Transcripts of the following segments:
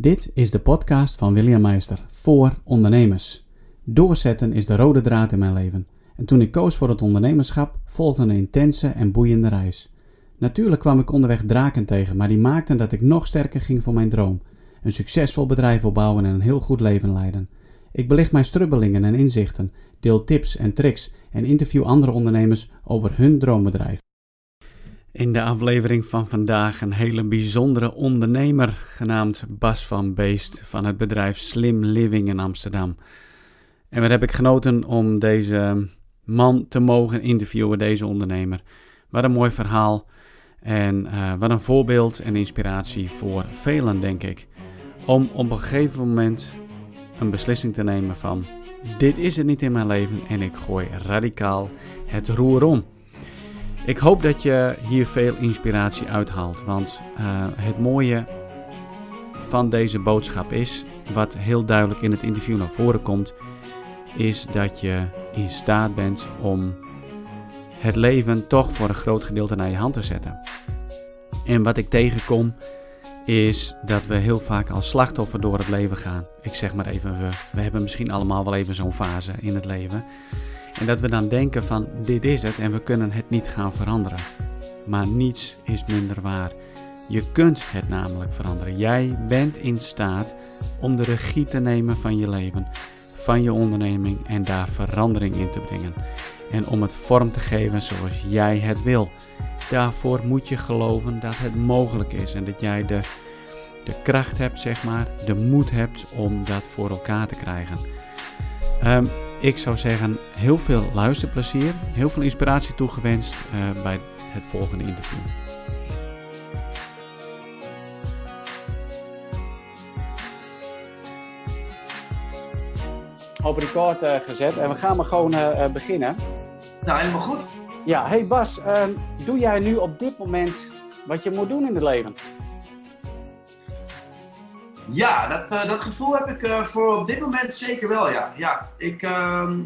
Dit is de podcast van William Meister voor ondernemers. Doorzetten is de rode draad in mijn leven. En toen ik koos voor het ondernemerschap, volgde een intense en boeiende reis. Natuurlijk kwam ik onderweg draken tegen, maar die maakten dat ik nog sterker ging voor mijn droom. Een succesvol bedrijf opbouwen en een heel goed leven leiden. Ik belicht mijn strubbelingen en inzichten, deel tips en tricks en interview andere ondernemers over hun droombedrijf. In de aflevering van vandaag een hele bijzondere ondernemer genaamd Bas van Beest van het bedrijf Slim Living in Amsterdam. En wat heb ik genoten om deze man te mogen interviewen, deze ondernemer. Wat een mooi verhaal en uh, wat een voorbeeld en inspiratie voor velen, denk ik. Om op een gegeven moment een beslissing te nemen van dit is het niet in mijn leven en ik gooi radicaal het roer om. Ik hoop dat je hier veel inspiratie uithaalt, want uh, het mooie van deze boodschap is, wat heel duidelijk in het interview naar voren komt, is dat je in staat bent om het leven toch voor een groot gedeelte naar je hand te zetten. En wat ik tegenkom is dat we heel vaak als slachtoffer door het leven gaan. Ik zeg maar even we. We hebben misschien allemaal wel even zo'n fase in het leven. En dat we dan denken van dit is het en we kunnen het niet gaan veranderen. Maar niets is minder waar. Je kunt het namelijk veranderen. Jij bent in staat om de regie te nemen van je leven, van je onderneming en daar verandering in te brengen. En om het vorm te geven zoals jij het wil. Daarvoor moet je geloven dat het mogelijk is en dat jij de, de kracht hebt, zeg maar, de moed hebt om dat voor elkaar te krijgen. Um, ik zou zeggen, heel veel luisterplezier, heel veel inspiratie toegewenst uh, bij het volgende interview. Op record uh, gezet en we gaan maar gewoon uh, beginnen. Nou, helemaal goed. Ja, hey Bas, ehm, doe jij nu op dit moment wat je moet doen in het leven? Ja, dat, uh, dat gevoel heb ik uh, voor op dit moment zeker wel, ja. ja ik uh,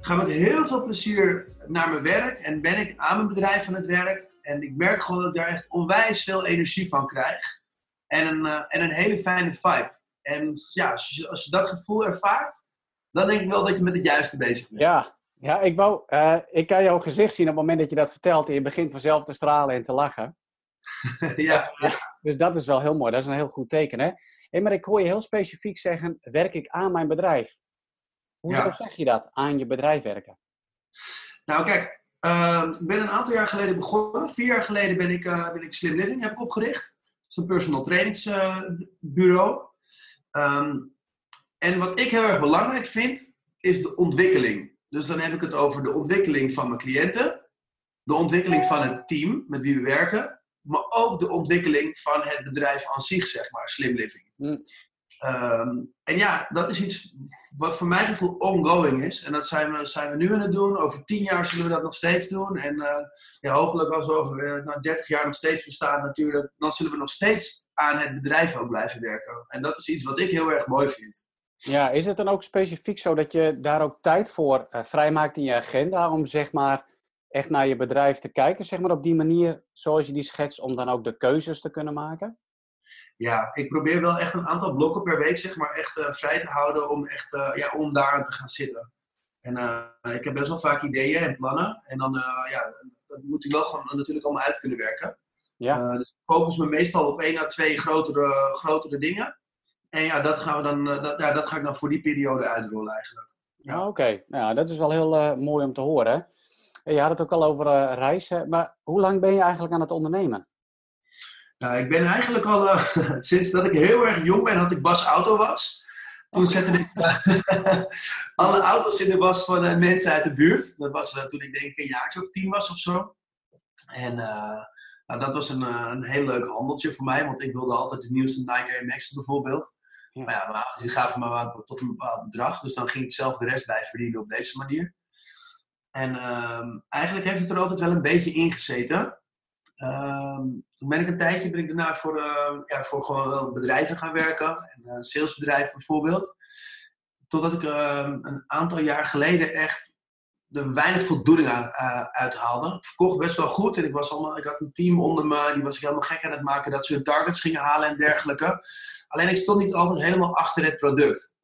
ga met heel veel plezier naar mijn werk en ben ik aan mijn bedrijf aan het werk. En ik merk gewoon dat ik daar echt onwijs veel energie van krijg. En een, uh, en een hele fijne vibe. En ja, als je, als je, dat gevoel ervaart, dan denk ik wel dat je met het juiste bezig bent. Ja, ja ik, wou, ik kan jouw gezicht zien op het moment dat je dat vertelt en je begint vanzelf te stralen en te lachen. ja, ja. Dus dat is wel heel mooi. Dat is een heel goed teken, hè? Hey, maar ik hoor je heel specifiek zeggen, werk ik aan mijn bedrijf? Hoezo ja. zeg je dat, aan je bedrijf werken? Nou, kijk, uh, ik ben een aantal jaar geleden begonnen. Vier jaar geleden ben ik, uh, ben ik Slim Living heb ik opgericht. Dat is een personal trainingsbureau. Uh, um, en wat ik heel erg belangrijk vind, is de ontwikkeling. Dus dan heb ik het over de ontwikkeling van mijn cliënten, de ontwikkeling van het team met wie we werken, maar ook de ontwikkeling van het bedrijf aan zich, zeg maar, Slim Living. Mm. Um, en ja, dat is iets wat voor mijn gevoel ongoing is. En dat zijn we, zijn we nu aan het doen. Over tien jaar zullen we dat nog steeds doen. En uh, ja, hopelijk als we over uh, nou, 30 jaar nog steeds bestaan natuurlijk, dan zullen we nog steeds aan het bedrijf ook blijven werken. En dat is iets wat ik heel erg mooi vind. Ja, is het dan ook specifiek zo dat je daar ook tijd voor uh, vrijmaakt in je agenda om zeg maar echt naar je bedrijf te kijken, zeg maar op die manier zoals je die schetst, om dan ook de keuzes te kunnen maken? Ja, ik probeer wel echt een aantal blokken per week, zeg maar, echt uh, vrij te houden om echt, uh, ja, om daar aan te gaan zitten. En uh, ik heb best wel vaak ideeën en plannen. En dan, ja, dat moet ik wel gewoon natuurlijk allemaal uit kunnen werken. Ja. dus ik focus me meestal op één à twee grotere, grotere dingen. En ja, dat, gaan we dan, dat, ja, dat ga ik dan voor die periode uitrollen eigenlijk. Ja, oké. Okay. Nou, dat is wel heel mooi om te horen. Je had het ook al over uh, reizen, maar hoe lang ben je eigenlijk aan het ondernemen? Nou, ik ben eigenlijk al, uh, sinds dat ik heel erg jong ben, had ik Bas Auto was. Toen zette ik uh, alle auto's in de was van mensen uit de buurt. Dat was toen ik denk ik een jaar of tien was of zo. En nou, dat was een, een heel leuk handeltje voor mij, want ik wilde altijd de nieuwste Nike Air Max bijvoorbeeld. Ja. Maar ja, maar die gaven me tot een bepaald bedrag, dus dan ging ik zelf de rest bij verdienen op deze manier. En um, eigenlijk heeft het er altijd wel een beetje ingezeten. Um, toen ben ik een tijdje ben ik daarna voor, uh, ja, voor gewoon bedrijven gaan werken. En, uh, salesbedrijven bijvoorbeeld. Totdat ik een aantal jaar geleden echt er weinig voldoening aan, uh, uithaalde. Ik verkocht best wel goed en ik, was allemaal, ik had een team onder me, die was ik helemaal gek aan het maken dat ze hun targets gingen halen en dergelijke. Alleen ik stond niet altijd helemaal achter het product.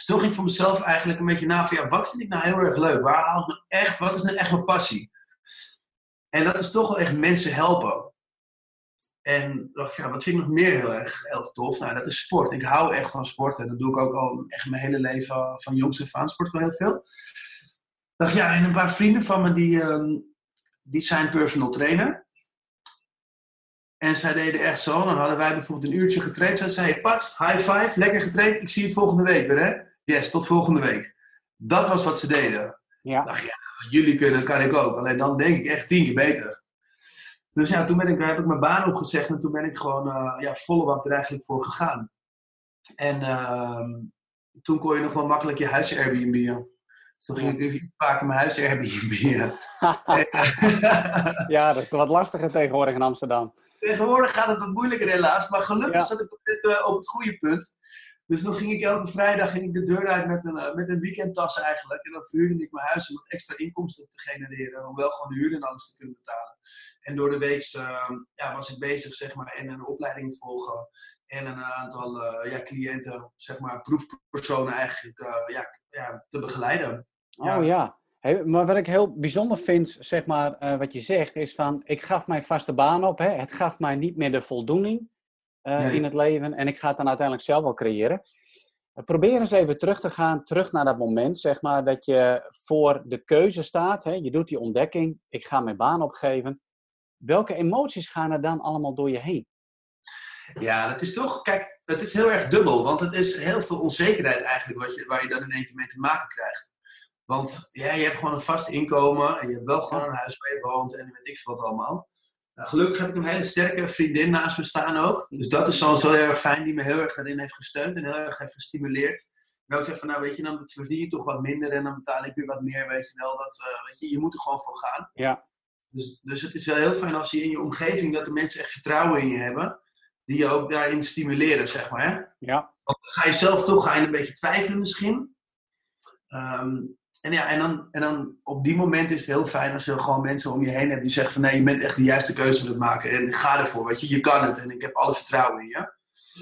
Dus toen ging ik voor mezelf eigenlijk een beetje na van ja, wat vind ik nou heel erg leuk? Waar haal ik me echt, wat is nou echt mijn passie? En dat is toch wel echt mensen helpen. En dacht, ja, wat vind ik nog meer heel erg, heel tof? Nou, dat is sport. Ik hou echt van sport en dat doe ik ook al echt mijn hele leven van jongs af aan. Sport wel heel veel. dacht, ja, en een paar vrienden van me die, ehm, die zijn personal trainer. En zij deden echt zo. Dan hadden wij bijvoorbeeld een uurtje getraind. Zij zei, Pats, high five, lekker getraind. Ik zie je volgende week weer, hè? Yes, tot volgende week. Dat was wat ze deden. Ja. dacht, ja, als jullie kunnen, kan ik ook. Alleen dan denk ik echt tien keer beter. Dus ja, toen ben ik, heb ik mijn baan opgezegd en toen ben ik gewoon uh, ja, volle bak er eigenlijk voor gegaan. En uh, toen kon je nog wel makkelijk je huis Airbnb. Dus toen ging ik even vaker mijn huis Airbnb. ja, dat is wat lastiger tegenwoordig in Amsterdam. Tegenwoordig gaat het wat moeilijker helaas, maar gelukkig zat ik op, uh, op het goede punt. Dus dan ging ik elke vrijdag ging ik de deur uit met een, uh, met een weekendtas eigenlijk. En dan verhuurde ik mijn huis om wat extra inkomsten te genereren. Om wel gewoon de huur en alles te kunnen betalen. En door de week uh, ja, was ik bezig zeg maar, en een opleiding volgen. En een aantal uh, ja, cliënten, zeg maar, proefpersonen eigenlijk ja, ja, te begeleiden. Oh ja. Maar wat ik heel bijzonder vind, zeg maar, wat je zegt, is van, ik gaf mijn vaste baan op. Hè? Het gaf mij niet meer de voldoening uh, in het leven. En ik ga het dan uiteindelijk zelf wel creëren. Uh, probeer eens even terug te gaan, terug naar dat moment, zeg maar, dat je voor de keuze staat. Hè? Je doet die ontdekking, ik ga mijn baan opgeven. Welke emoties gaan er dan allemaal door je heen? Ja, dat is toch, kijk, het is heel erg dubbel. Want het is heel veel onzekerheid eigenlijk wat je, waar je dan in één keer mee te maken krijgt. Want ja, je hebt gewoon een vast inkomen en je hebt wel gewoon een huis waar je woont en weet ik wat allemaal. Nou, gelukkig heb ik een hele sterke vriendin naast me staan ook. Dus dat is zo heel erg fijn, die me heel erg daarin heeft gesteund en heel erg heeft gestimuleerd. En ook zeg van, nou weet je, dan verdien je toch wat minder en dan betaal ik weer wat meer, weet je wel. Dat, uh, weet je, je moet er gewoon voor gaan. Ja. Dus, dus het is wel heel fijn als je in je omgeving, dat de mensen echt vertrouwen in je hebben. Die je ook daarin stimuleren, zeg maar. Hè? Ja. Want dan ga je zelf toch ga je een beetje twijfelen misschien. Um, en ja, en dan, en dan op die moment is het heel fijn als je gewoon mensen om je heen hebt die zeggen van nee, je bent echt de juiste keuze aan het maken en ga ervoor, weet je, je kan het en ik heb alle vertrouwen in je.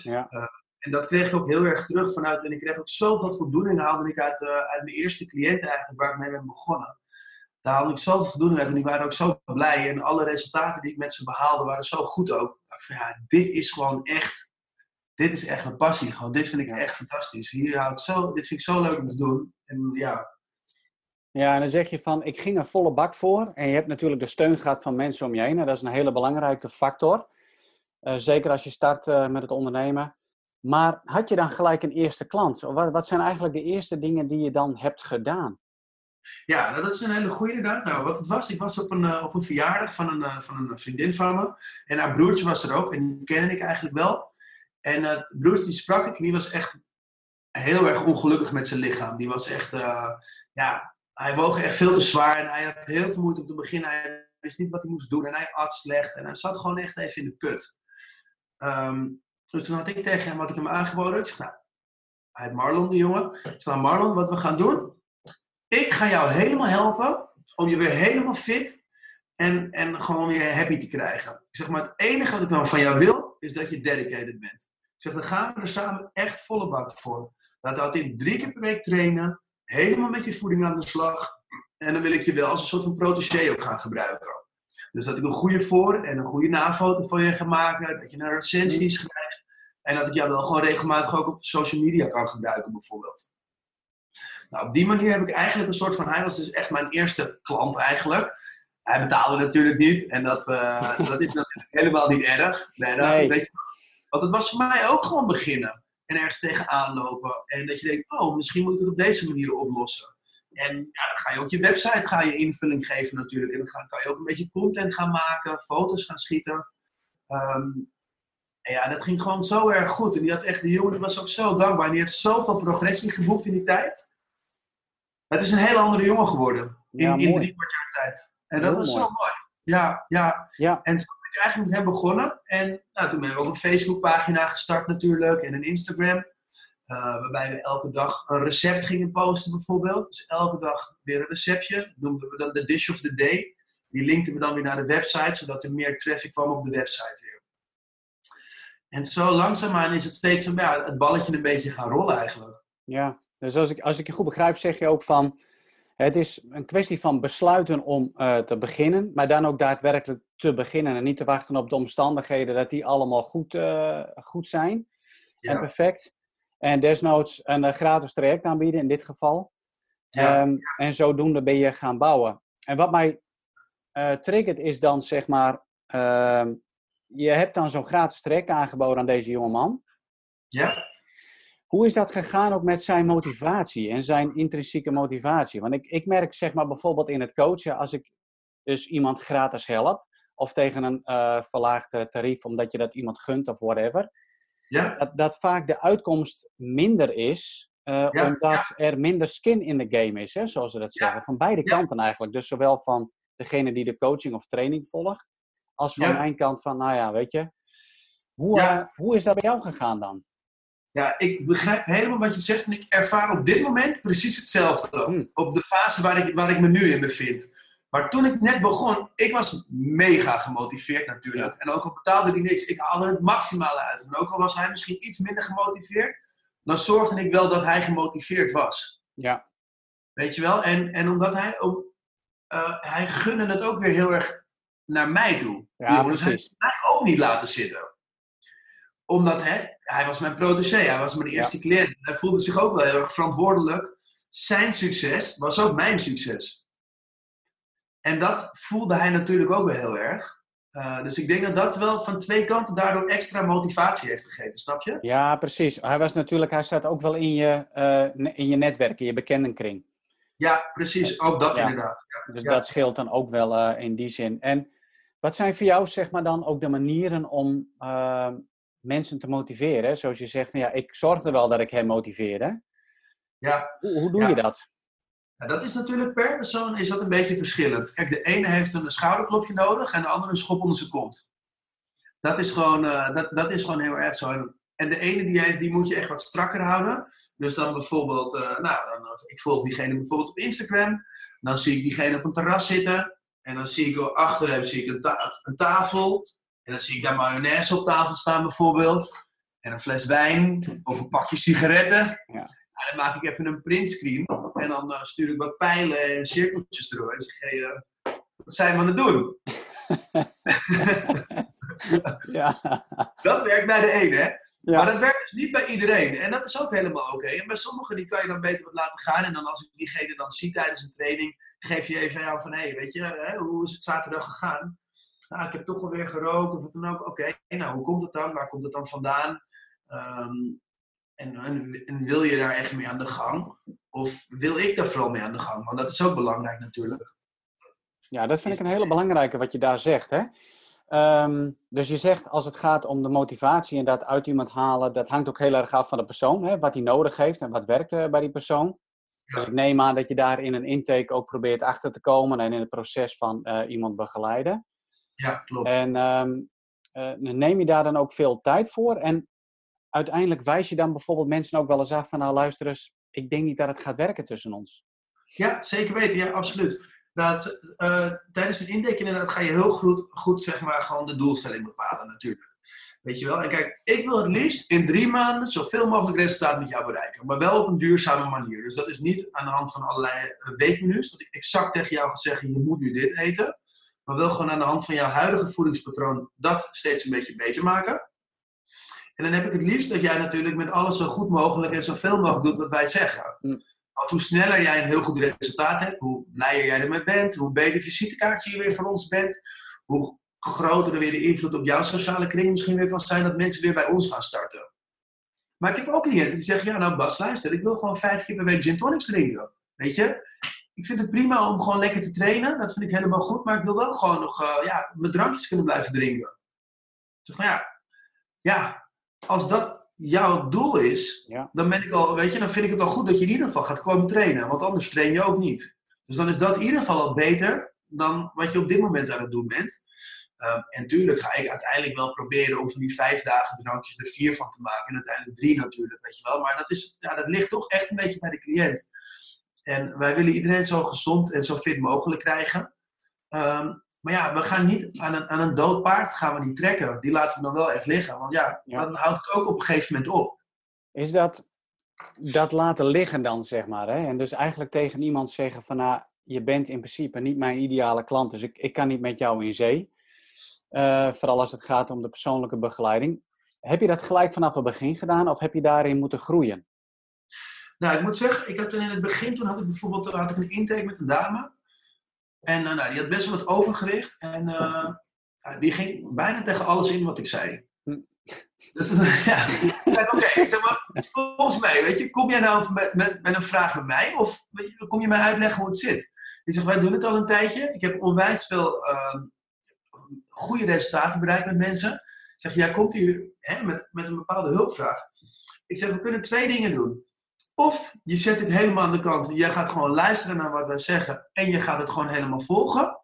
Ja. Uh, en dat kreeg ik ook heel erg terug vanuit, en ik kreeg ook zoveel voldoening, haalde ik uit, uh, uit mijn eerste cliënten eigenlijk, waar ik mee ben begonnen. Daar haalde ik zoveel voldoening uit en die waren ook zo blij en alle resultaten die ik met ze behaalde waren zo goed ook. Ik van ja, dit is gewoon echt, dit is echt mijn passie, gewoon dit vind ik echt fantastisch. Hier hou ik zo, dit vind ik zo leuk om te doen. En ja, ja, en dan zeg je van, ik ging er volle bak voor. En je hebt natuurlijk de steun gehad van mensen om je heen. En dat is een hele belangrijke factor. Uh, zeker als je start uh, met het ondernemen. Maar had je dan gelijk een eerste klant? Wat, wat zijn eigenlijk de eerste dingen die je dan hebt gedaan? Ja, nou, dat is een hele goede inderdaad. Nou, wat het was, ik was op een, uh, op een verjaardag van een, van een vriendin van me. En haar broertje was er ook. En die kende ik eigenlijk wel. En het broertje die sprak ik. En die was echt heel erg ongelukkig met zijn lichaam. Die was echt, ja, hij woog echt veel te zwaar en hij had heel veel moeite om te beginnen. Hij wist niet wat hij moest doen en hij at slecht en hij zat gewoon echt even in de put. Um, dus toen had ik tegen hem wat ik hem aangeboden. Ik zeg, nou, hij heet Marlon, de jongen. Ik nou Marlon, wat we gaan doen. Ik ga jou helemaal helpen om je weer helemaal fit en, en gewoon weer happy te krijgen. Zeg maar, het enige wat ik dan van jou wil, is dat je dedicated bent. Ik zeg, dan gaan we er samen echt volle bak voor. Laten we altijd drie keer per week trainen helemaal met je voeding aan de slag. En dan wil ik je wel als een soort van protégé ook gaan gebruiken. Dus dat ik een goede voor- en een goede nafoto van je ga maken. Dat je een recensie schrijft. En dat ik jou wel gewoon regelmatig ook op social media kan gebruiken, bijvoorbeeld. Nou, op die manier heb ik eigenlijk een soort van. Hij was dus echt mijn eerste klant eigenlijk. Hij betaalde natuurlijk niet. En dat, uh, dat is natuurlijk helemaal niet erg. Nee, dat, nee. Weet je, want het was voor mij ook gewoon beginnen en ergens tegenaan lopen. En dat je denkt, oh, misschien moet ik het op deze manier oplossen. En ja, dan ga je ook je website ga je invulling geven natuurlijk. En dan kan je ook een beetje content gaan maken, foto's gaan schieten. Um, en ja, dat ging gewoon zo erg goed. En die had echt, die jongen was ook zo dankbaar. En die heeft zoveel progressie geboekt in die tijd. Het is een hele andere jongen geworden. In, in drie kwart jaar tijd. En dat was zo mooi. Ja, ja. ja. En eigenlijk met hem begonnen. En nou, toen ben ik ook een Facebookpagina gestart natuurlijk en een Instagram. waarbij we elke dag een recept gingen posten bijvoorbeeld. Dus elke dag weer een receptje. Noemden we dan de dish of the day. Die linkten we dan weer naar de website, zodat er meer traffic kwam op de website weer. En zo langzaamaan is het steeds ja, het balletje een beetje gaan rollen eigenlijk. Ja, dus als ik, als ik je goed begrijp, zeg je ook van het is een kwestie van besluiten om uh, te beginnen, maar dan ook daadwerkelijk te beginnen en niet te wachten op de omstandigheden dat die allemaal goed, uh, goed zijn ja. en perfect. En desnoods een uh, gratis traject aanbieden in dit geval. Ja. Um, en zodoende ben je gaan bouwen. En wat mij triggert is dan zeg maar, ehm, je hebt dan zo'n gratis traject aangeboden aan deze jongeman. Ja. Hoe is dat gegaan ook met zijn motivatie en zijn intrinsieke motivatie? Want ik, ik merk zeg maar bijvoorbeeld in het coachen, als ik dus iemand gratis help, of tegen een uh, verlaagd tarief omdat je dat iemand gunt of whatever, ja. dat, dat vaak de uitkomst minder is, uh, ja, omdat er minder skin in de game is, hè, zoals ze dat zeggen. Van beide kanten eigenlijk. Dus zowel van degene die de coaching of training volgt, als van mijn kant van, nou ja, weet je, hoe, uh, hoe is dat bij jou gegaan dan? Ja, ik begrijp helemaal wat je zegt en ik ervaar op dit moment precies hetzelfde. Hmm. Op de fase waar ik, waar ik me nu in bevind. Maar toen ik net begon, ik was mega gemotiveerd natuurlijk. En ook al betaalde hij niks, ik haalde het maximale uit. En ook al was hij misschien iets minder gemotiveerd, dan zorgde ik wel dat hij gemotiveerd was. Ja. Weet je wel? En, en omdat hij ook, uh, hij gunde het ook weer heel erg naar mij toe. Ja, dus hij mij ook niet laten zitten omdat hè, hij was mijn protégé, hij was mijn eerste ja. cliënt. Hij voelde zich ook wel heel erg verantwoordelijk. Zijn succes was ook mijn succes. En dat voelde hij natuurlijk ook wel heel erg. Uh, dus ik denk dat dat wel van twee kanten daardoor extra motivatie heeft gegeven, snap je? Ja, precies. Hij was natuurlijk, hij staat ook wel in je, uh, in je netwerk, in je bekendenkring. Ja, precies. Ook dat ja. inderdaad. Ja. Dus dat scheelt dan ook wel uh, in die zin. En wat zijn voor jou, zeg maar dan, ook de manieren om mensen te motiveren? Zoals je zegt, van ja, ik zorg er wel dat ik hem motiveer. Ja. Hoe, hoe doe je dat? Ja, dat is natuurlijk per persoon is dat een beetje verschillend. Kijk, de ene heeft een schouderklopje nodig en de andere een schop onder zijn kont. Dat is gewoon, uh, dat, dat is gewoon heel erg zo. En de ene die, heeft, die moet je echt wat strakker houden. Dus dan bijvoorbeeld, uh, nou, dan, ik volg diegene bijvoorbeeld op Instagram. Dan zie ik diegene op een terras zitten. En dan zie ik achter hem zie ik een, ta een tafel. En dan zie ik daar mayonaise op tafel staan bijvoorbeeld. En een fles wijn of een pakje sigaretten. Ja. dan maak ik even een printscreen. En dan uh, stuur ik wat pijlen en cirkeltjes erover. En zeg hey, uh, wat zijn we aan het doen? ja. Dat werkt bij de ene, hè? Ja. Maar dat werkt dus niet bij iedereen. En dat is ook helemaal oké. Okay. En bij sommigen die kan je dan beter wat laten gaan. En dan als ik diegene dan zie tijdens een training, geef je even aan van, hé, hey, weet je, hè, hoe is het zaterdag gegaan? Nou, ik heb toch alweer gerookt of wat dan ook. Oké, nou, hoe komt het dan? Waar komt het dan vandaan? Um, en, en, en, wil je daar echt mee aan de gang? Of wil ik daar vooral mee aan de gang? Want dat is ook belangrijk natuurlijk. Ja, dat vind ik een hele belangrijke wat je daar zegt. Hè? Um, dus je zegt als het gaat om de motivatie en dat uit iemand halen, dat hangt ook heel erg af van de persoon, hè? wat hij nodig heeft en wat werkt uh, bij die persoon. Ja. Dus ik neem aan dat je daar in een intake ook probeert achter te komen en in het proces van uh, iemand begeleiden. Ja, klopt. En um, uh, neem je daar dan ook veel tijd voor? En uiteindelijk wijs je dan bijvoorbeeld mensen ook wel eens af van, nou luister eens, ik denk niet dat het gaat werken tussen ons. Ja, zeker weten. Ja, absoluut. Dat, uh, tijdens het indekken inderdaad ga je heel goed, goed zeg maar, gewoon de doelstelling bepalen natuurlijk. Weet je wel? En kijk, ik wil het liefst in drie maanden zoveel mogelijk resultaat met jou bereiken. Maar wel op een duurzame manier. Dus dat is niet aan de hand van allerlei eh, weekmenu's. Dat ik exact tegen jou ga zeggen, je moet nu dit eten maar wel gewoon aan de hand van jouw huidige voedingspatroon dat steeds een beetje beter maken. En dan heb ik het liefst dat jij natuurlijk met alles zo goed mogelijk en zoveel mogelijk doet wat wij zeggen. Mm. Want hoe sneller jij een heel goed resultaat hebt, hoe blijer jij ermee bent, hoe beter visitekaartje je weer voor ons bent, hoe groter weer de invloed op jouw sociale kring misschien weer kan zijn dat mensen weer bij ons gaan starten. Maar ik heb ook cliënten die zeggen, ja nou Bas, luister, ik wil gewoon vijf keer per week gin tonics drinken. Weet je? Ik vind het prima om gewoon lekker te trainen. Dat vind ik helemaal goed. Maar ik wil wel gewoon nog uh, ja, mijn drankjes kunnen blijven drinken. Zeg, nou ja, ja, als dat jouw doel is, ja. dan ben ik al, weet je, dan vind ik het al goed dat je in ieder geval gaat komen trainen. Want anders train je ook niet. Dus dan is dat in ieder geval al beter dan wat je op dit moment aan het doen bent. Ehm, en tuurlijk ga ik uiteindelijk wel proberen om van die vijf dagen drankjes er vier van te maken. En uiteindelijk drie natuurlijk, weet je wel. Maar dat, is, ja, dat ligt toch echt een beetje bij de cliënt. En wij willen iedereen zo gezond en zo fit mogelijk krijgen. Ehm, maar ja, we gaan niet aan een, aan een dood paard gaan we niet trekken. Die laten we dan wel echt liggen. Want ja, dan houdt het ook op een gegeven moment op. Is dat dat laten liggen dan, zeg maar? Hè? En dus eigenlijk tegen iemand zeggen van... Nou, je bent in principe niet mijn ideale klant. Dus ik, ik kan niet met jou in zee. Uh, vooral als het gaat om de persoonlijke begeleiding. Heb je dat gelijk vanaf het begin gedaan of heb je daarin moeten groeien? Nou, ik moet zeggen, ik heb toen in het begin, toen had ik bijvoorbeeld had ik een intake met een dame. En uh, nou, die had best wel wat overgewicht. En uh, die ging bijna tegen alles in wat ik zei. Hm. Dus ja, oké, ik zeg maar, volgens mij, weet je, kom jij nou met, met, met een vraag bij mij? Of je, kom je mij uitleggen hoe het zit? Ik zeg, wij doen het al een tijdje. Ik heb onwijs veel uh, goede resultaten bereikt met mensen. Ik zeg, jij komt hier hè, met, met een bepaalde hulpvraag. Ik zeg, we kunnen twee dingen doen. Of je zet het helemaal aan de kant. Jij gaat gewoon luisteren naar wat wij zeggen. En je gaat het gewoon helemaal volgen.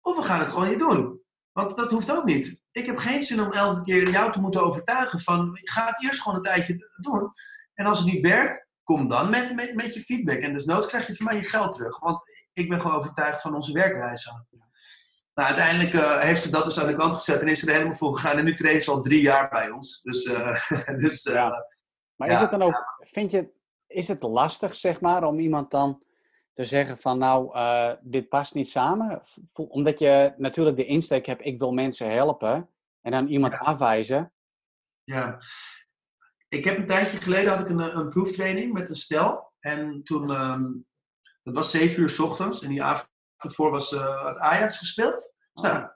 Of we gaan het gewoon niet doen. Want dat hoeft ook niet. Ik heb geen zin om elke keer jou te moeten overtuigen van... Ga het eerst gewoon een tijdje doen. En als het niet werkt, kom dan met, met, met je feedback. En dus noods krijg je van mij je geld terug. Want ik ben gewoon overtuigd van onze werkwijze. Nou, uiteindelijk uh, heeft ze dat dus aan de kant gezet en is ze er helemaal voor gegaan. En nu treedt ze al drie jaar bij ons. Dus, uh, dus uh, ja. Maar is het dan ook, vind je, is het lastig, zeg maar, om iemand dan te zeggen van nou, dit past niet samen? Omdat je natuurlijk de insteek hebt, ik wil mensen helpen. En dan iemand afwijzen. Ja. Ik heb een tijdje geleden had ik een, een proeftraining met een stel. En toen, um, dat was zeven uur s ochtends. En die avond ervoor was uh, het Ajax gespeeld. Dus nou,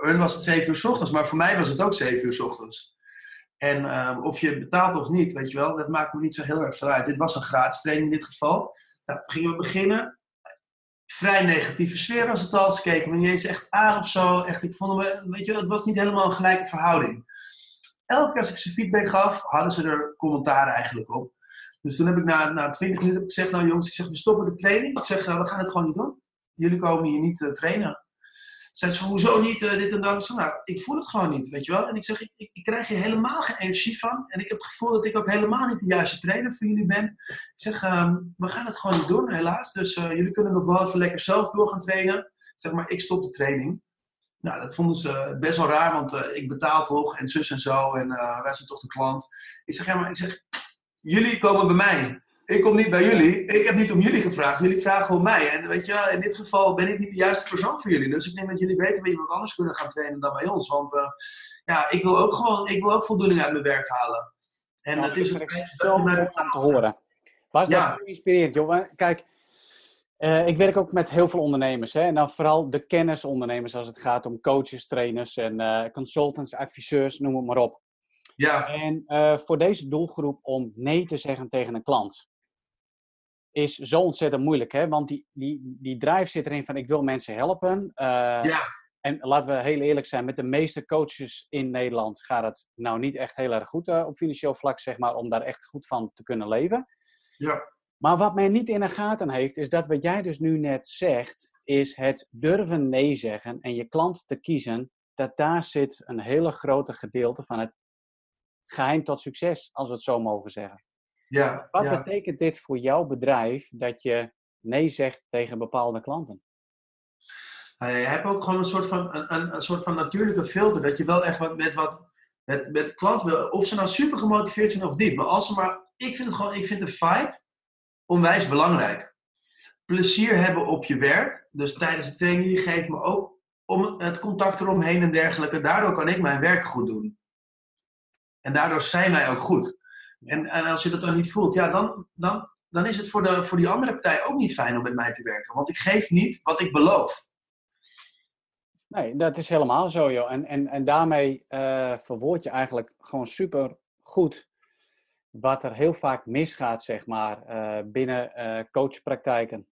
hun was het zeven uur s ochtends, maar voor mij was het ook zeven uur s ochtends. En uh, of je betaalt of niet, weet je wel, dat maakt me niet zo heel erg veel uit. Dit was een gratis training in dit geval. Nou, gingen we beginnen. Vrij negatieve sfeer was het al. Ze keken me niet eens echt aan of zo. Echt, ik vond hem, weet je, het was niet helemaal een gelijke verhouding. Elke keer als ik ze feedback gaf, hadden ze er commentaar eigenlijk op. Dus toen heb ik na, na 20 minuten gezegd, nou jongens, ik zeg, we stoppen de training. Ik zeg, uh, we gaan het gewoon niet doen jullie komen hier niet uh, trainen. Zei ze, hoezo niet uh, dit en dat? Zei, nou, ik voel het gewoon niet, weet je wel. En ik zeg, ik, ik, ik, krijg hier helemaal geen energie van. En ik heb het gevoel dat ik ook helemaal niet de juiste trainer voor jullie ben. Ik zeg, um, we gaan het gewoon niet doen, helaas. Dus uh, jullie kunnen nog wel even lekker zelf door gaan trainen. Zeg maar, ik stop de training. Nou, dat vonden ze best wel raar, want ik betaal toch en zus en zo. En wij zijn toch de klant. Ik zeg, ja, maar ik zeg, jullie komen bij mij. Ik kom niet bij jullie. Ik heb niet om jullie gevraagd. Jullie vragen om mij. En weet je, in dit geval ben ik niet de juiste persoon voor jullie. Dus ik denk dat jullie beter bij iemand anders kunnen gaan trainen dan bij ons. Want uh, ja, ik wil ook gewoon ik wil ook voldoening uit mijn werk halen. En ja, dat is het wel om te horen. Was ja. dat inspirerend, joh. Kijk, uh, ik werk ook met heel veel ondernemers. Hè? En dan vooral de kennisondernemers als het gaat om coaches, trainers en uh, consultants, adviseurs, noem het maar op. Ja. En voor deze doelgroep om nee te zeggen tegen een klant is zo ontzettend moeilijk. Hè? Want die, die, die drive zit erin van ik wil mensen helpen. Uh, ja. En laten we heel eerlijk zijn, met de meeste coaches in Nederland gaat het nou niet echt heel erg goed uh, op financieel vlak, zeg maar, om daar echt goed van te kunnen leven. Ja. Maar wat men niet in de gaten heeft, is dat wat jij dus nu net zegt, is het durven nee zeggen en je klant te kiezen, dat daar zit een hele grote gedeelte van het geheim tot succes, als we het zo mogen zeggen. Ja, Wat betekent dit voor jouw bedrijf dat je nee zegt tegen bepaalde klanten? Nou je hebt ook gewoon een soort van, een, een soort van natuurlijke filter. Dat je wel echt wat met wat met, met klanten wil. Of ze nou super gemotiveerd zijn of niet. Maar als ze maar. Ik vind het gewoon, ik vind de vibe onwijs belangrijk. Plezier hebben op je werk. Dus tijdens de training geeft me ook om het contact eromheen en dergelijke. Daardoor kan ik mijn werk goed doen. En daardoor zijn wij ook goed. En, en als je dat dan niet voelt, ja, dan, dan, dan is het voor, de, voor die andere partij ook niet fijn om met mij te werken. Want ik geef niet wat ik beloof. Nee, dat is helemaal zo, joh. En, en, en daarmee uh, verwoord je eigenlijk gewoon super goed wat er heel vaak misgaat, zeg maar, uh, binnen uh, coachpraktijken.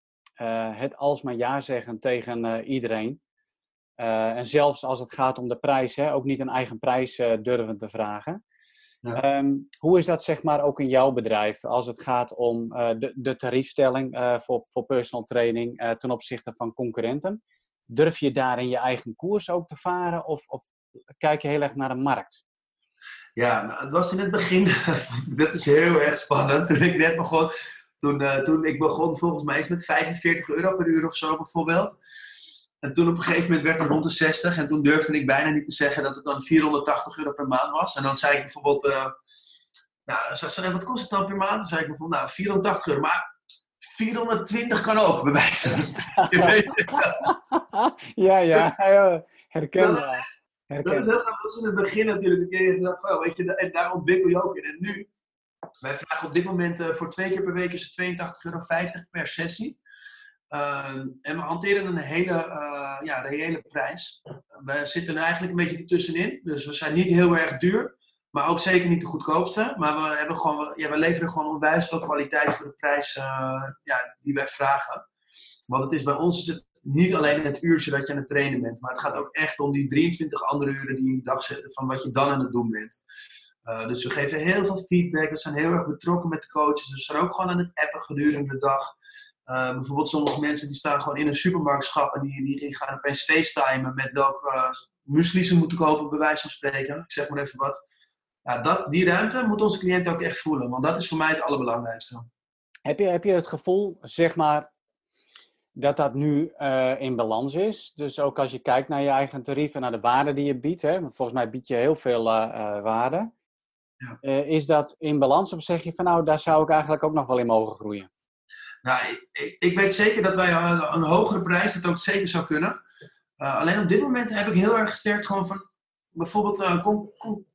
het alsmaar ja zeggen tegen iedereen. en zelfs als het gaat om de prijs, hè, ook niet een eigen prijs durven te vragen. Ehm, hoe is dat zeg maar ook in jouw bedrijf als het gaat om uh, de, de tariefstelling uh, voor, voor personal training uh, ten opzichte van concurrenten? durf je daarin je eigen koers ook te varen? Of, of kijk je heel erg naar de markt? Ja, nou, het was in het begin, dat is heel erg spannend. Toen ik net begon, toen, toen ik begon volgens mij is met 45 euro per uur of zo bijvoorbeeld. En toen op een gegeven moment werd het rond de 60 en toen durfde ik bijna niet te zeggen dat het dan 480 euro per maand was. En dan zei ik bijvoorbeeld, uh, nou, zei, wat kost het dan per maand? Dan zei ik bijvoorbeeld, nou, 480 euro. Maar 420 kan ook, bij wijze van Ja, ja, herkenbaar. Dat is heel grappig. Dat was in het begin natuurlijk. Ik dacht, oh, weet je, en daar ontwikkel je ook in. En nu, wij vragen op dit moment uh, voor twee keer per week is het 82,50 euro per sessie. Uh, en we hanteren een hele uh, ja, reële prijs. We zitten er eigenlijk een beetje tussenin. Dus we zijn niet heel erg duur. Maar ook zeker niet de goedkoopste. Maar we, hebben gewoon, ja, we leveren gewoon onwijs veel kwaliteit voor de prijs uh, ja, die wij vragen. Want het is bij ons is het niet alleen het uurtje dat je aan het trainen bent. Maar het gaat ook echt om die 23 andere uren die in de dag zetten. Van wat je dan aan het doen bent. Uh, dus we geven heel veel feedback. We zijn heel erg betrokken met de coaches. Dus we zijn ook gewoon aan het appen gedurende de dag. Uh, bijvoorbeeld sommige mensen die staan gewoon in een supermarktschap en die, die, die gaan opeens facetimen met welke uh, muesli ze moeten kopen, bij wijze van spreken. Ik zeg maar even wat. Ja, dat, die ruimte moet onze cliënt ook echt voelen, want dat is voor mij het allerbelangrijkste. Heb je, heb je het gevoel, zeg maar, dat dat nu uh, in balans is? Dus ook als je kijkt naar je eigen tarief en naar de waarde die je biedt, hè? want volgens mij bied je heel veel uh, waarde. Ja. is dat in balans of zeg je van nou, daar zou ik eigenlijk ook nog wel in mogen groeien? Nou, ik, ik weet zeker dat wij een, een hogere prijs dat ook zeker zou kunnen. alleen op dit moment heb ik heel erg gesterkt gewoon van bijvoorbeeld uh,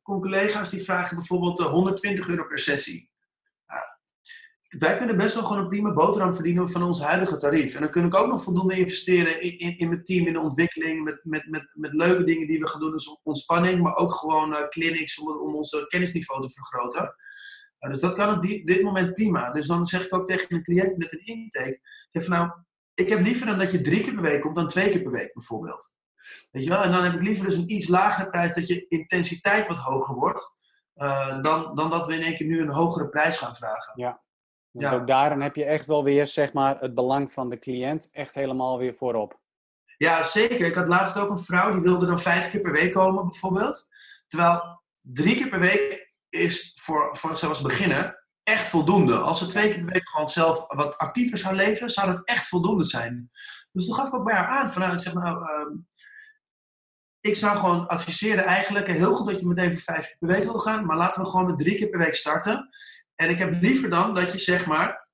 collega's die vragen bijvoorbeeld 120 euro per sessie. wij kunnen best wel gewoon een prima boterham verdienen van ons huidige tarief. En dan kun ik ook nog voldoende investeren in, in, mijn team, in de ontwikkeling, met, met, met, met leuke dingen die we gaan doen, dus ontspanning, maar ook gewoon clinics om, om onze kennisniveau te vergroten. Uh, dus dat kan op die, dit moment prima. Dus dan zeg ik ook tegen een cliënt met een intake, zeg van nou, ik heb liever dan dat je drie keer per week komt dan twee keer per week bijvoorbeeld. Weet je wel? En dan heb ik liever dus een iets lagere prijs, dat je intensiteit wat hoger wordt, uh, dan, dan dat we in één keer nu een hogere prijs gaan vragen. Ja. Dus ja. ook daarin heb je echt wel weer zeg maar, het belang van de cliënt echt helemaal weer voorop. Ja, zeker. Ik had laatst ook een vrouw die wilde dan vijf keer per week komen, bijvoorbeeld. Terwijl drie keer per week is voor, voor zelfs beginner echt voldoende. Als ze twee keer per week gewoon zelf wat actiever zou leven, zou dat echt voldoende zijn. Dus toen gaf ik ook bij haar aan vanuit, ik zeg nou, uh, ik zou gewoon adviseren eigenlijk, heel goed dat je meteen voor vijf keer per week wil gaan, maar laten we gewoon met drie keer per week starten. En ik heb liever dan dat je zeg maar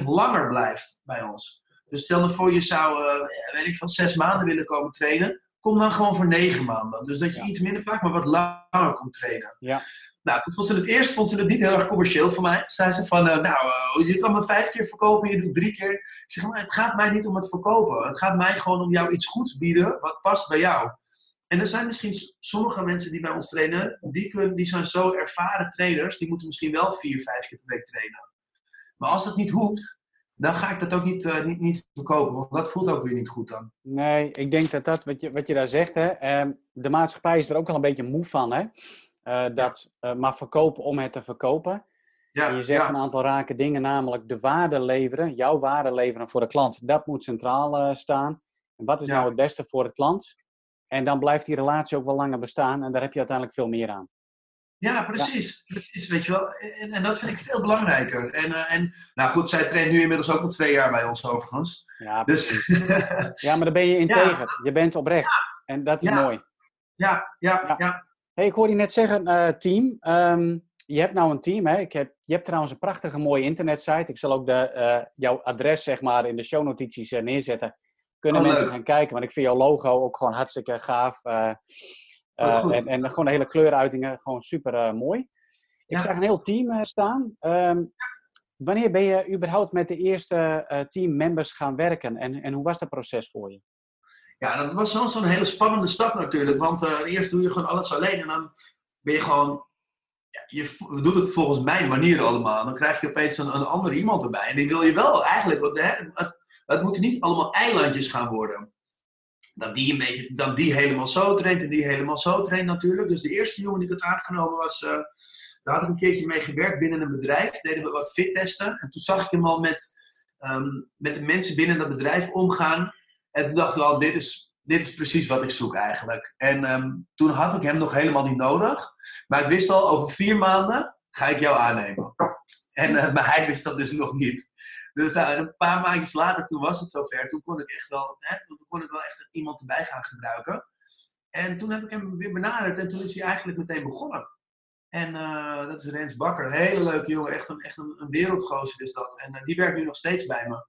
30% langer blijft bij ons. Dus stel nou voor je zou, uh, weet ik van zes maanden willen komen trainen, kom dan gewoon voor negen maanden. Dus dat je iets minder vaak, maar wat langer komt trainen. Ja. Nou, toen vond ze het eerst vond ze het niet heel erg commercieel voor mij. Zei ze van, uh, nou, uh, je kan me vijf keer verkopen, je doet drie keer. Zeg, maar het gaat mij niet om het verkopen. Het gaat mij gewoon om jou iets goeds bieden wat past bij jou. En er zijn misschien sommige mensen die bij ons trainen, die, kunnen, die zijn zo ervaren trainers, die moeten misschien wel vier, vijf keer per week trainen. Maar als dat niet hoeft, dan ga ik dat ook niet, uh, niet, niet verkopen, want dat voelt ook weer niet goed dan. Nee, ik denk dat dat, wat je, wat je daar zegt, hè, uh, de maatschappij is er ook al een beetje moe van, hè. Uh, dat ja. maar verkopen om het te verkopen. Ja, en je zegt ja. een aantal rake dingen, namelijk de waarde leveren, jouw waarde leveren voor de klant. Dat moet centraal staan. En wat is nou het beste voor de klant? En dan blijft die relatie ook wel langer bestaan en daar heb je uiteindelijk veel meer aan. Ja, precies. Precies weet je wel. En, en, dat vind ik veel belangrijker. En, en nou goed, zij traint nu inmiddels ook al twee jaar bij ons overigens. Ja, dus, ja maar daar ben je integer. Je bent oprecht. En dat is mooi. Ja, ja, ja. Hey, ik hoorde je net zeggen, uh, team. Um, je hebt nou een team, hè? Ik heb, je hebt trouwens een prachtige mooie internetsite. Ik zal ook de, uh, jouw adres zeg maar, in de shownotities neerzetten kunnen oh, mensen leuk. gaan kijken. Want ik vind jouw logo ook gewoon hartstikke gaaf. Uh, en, en gewoon de hele kleuruitingen, gewoon super mooi. Ik ja. zag een heel team staan. Um, wanneer ben je überhaupt met de eerste teammembers gaan werken? En, en hoe was dat proces voor je? Ja, dat was zo'n hele spannende stap natuurlijk. Want eerst doe je gewoon alles alleen en dan ben je gewoon ja, je doet het volgens mijn manier allemaal. Dan krijg je opeens een, een ander iemand erbij. En die wil je wel eigenlijk. Wat, hè, het, het moeten niet allemaal eilandjes gaan worden. Dat die, een beetje, dat die helemaal zo traint en die helemaal zo traint natuurlijk. Dus de eerste jongen die ik had aangenomen was... Uh, daar had ik een keertje mee gewerkt binnen een bedrijf. Deden we wat fittesten. En toen zag ik hem al met, um, met de mensen binnen dat bedrijf omgaan. En toen dacht ik al, dit is, dit is precies wat ik zoek eigenlijk. En ehm, toen had ik hem nog helemaal niet nodig. Maar ik wist al, over vier maanden ga ik jou aannemen. En, eh, maar hij wist dat dus nog niet. Dus nou, een paar maandjes later, toen was het zover. Toen kon ik echt wel, hè, toen kon ik wel echt iemand erbij gaan gebruiken. En toen heb ik hem weer benaderd en toen is hij eigenlijk meteen begonnen. En uh, dat is Rens Bakker, hele leuke jongen, echt een, echt een, een wereldgozer is dat. En uh, die werkt nu nog steeds bij me.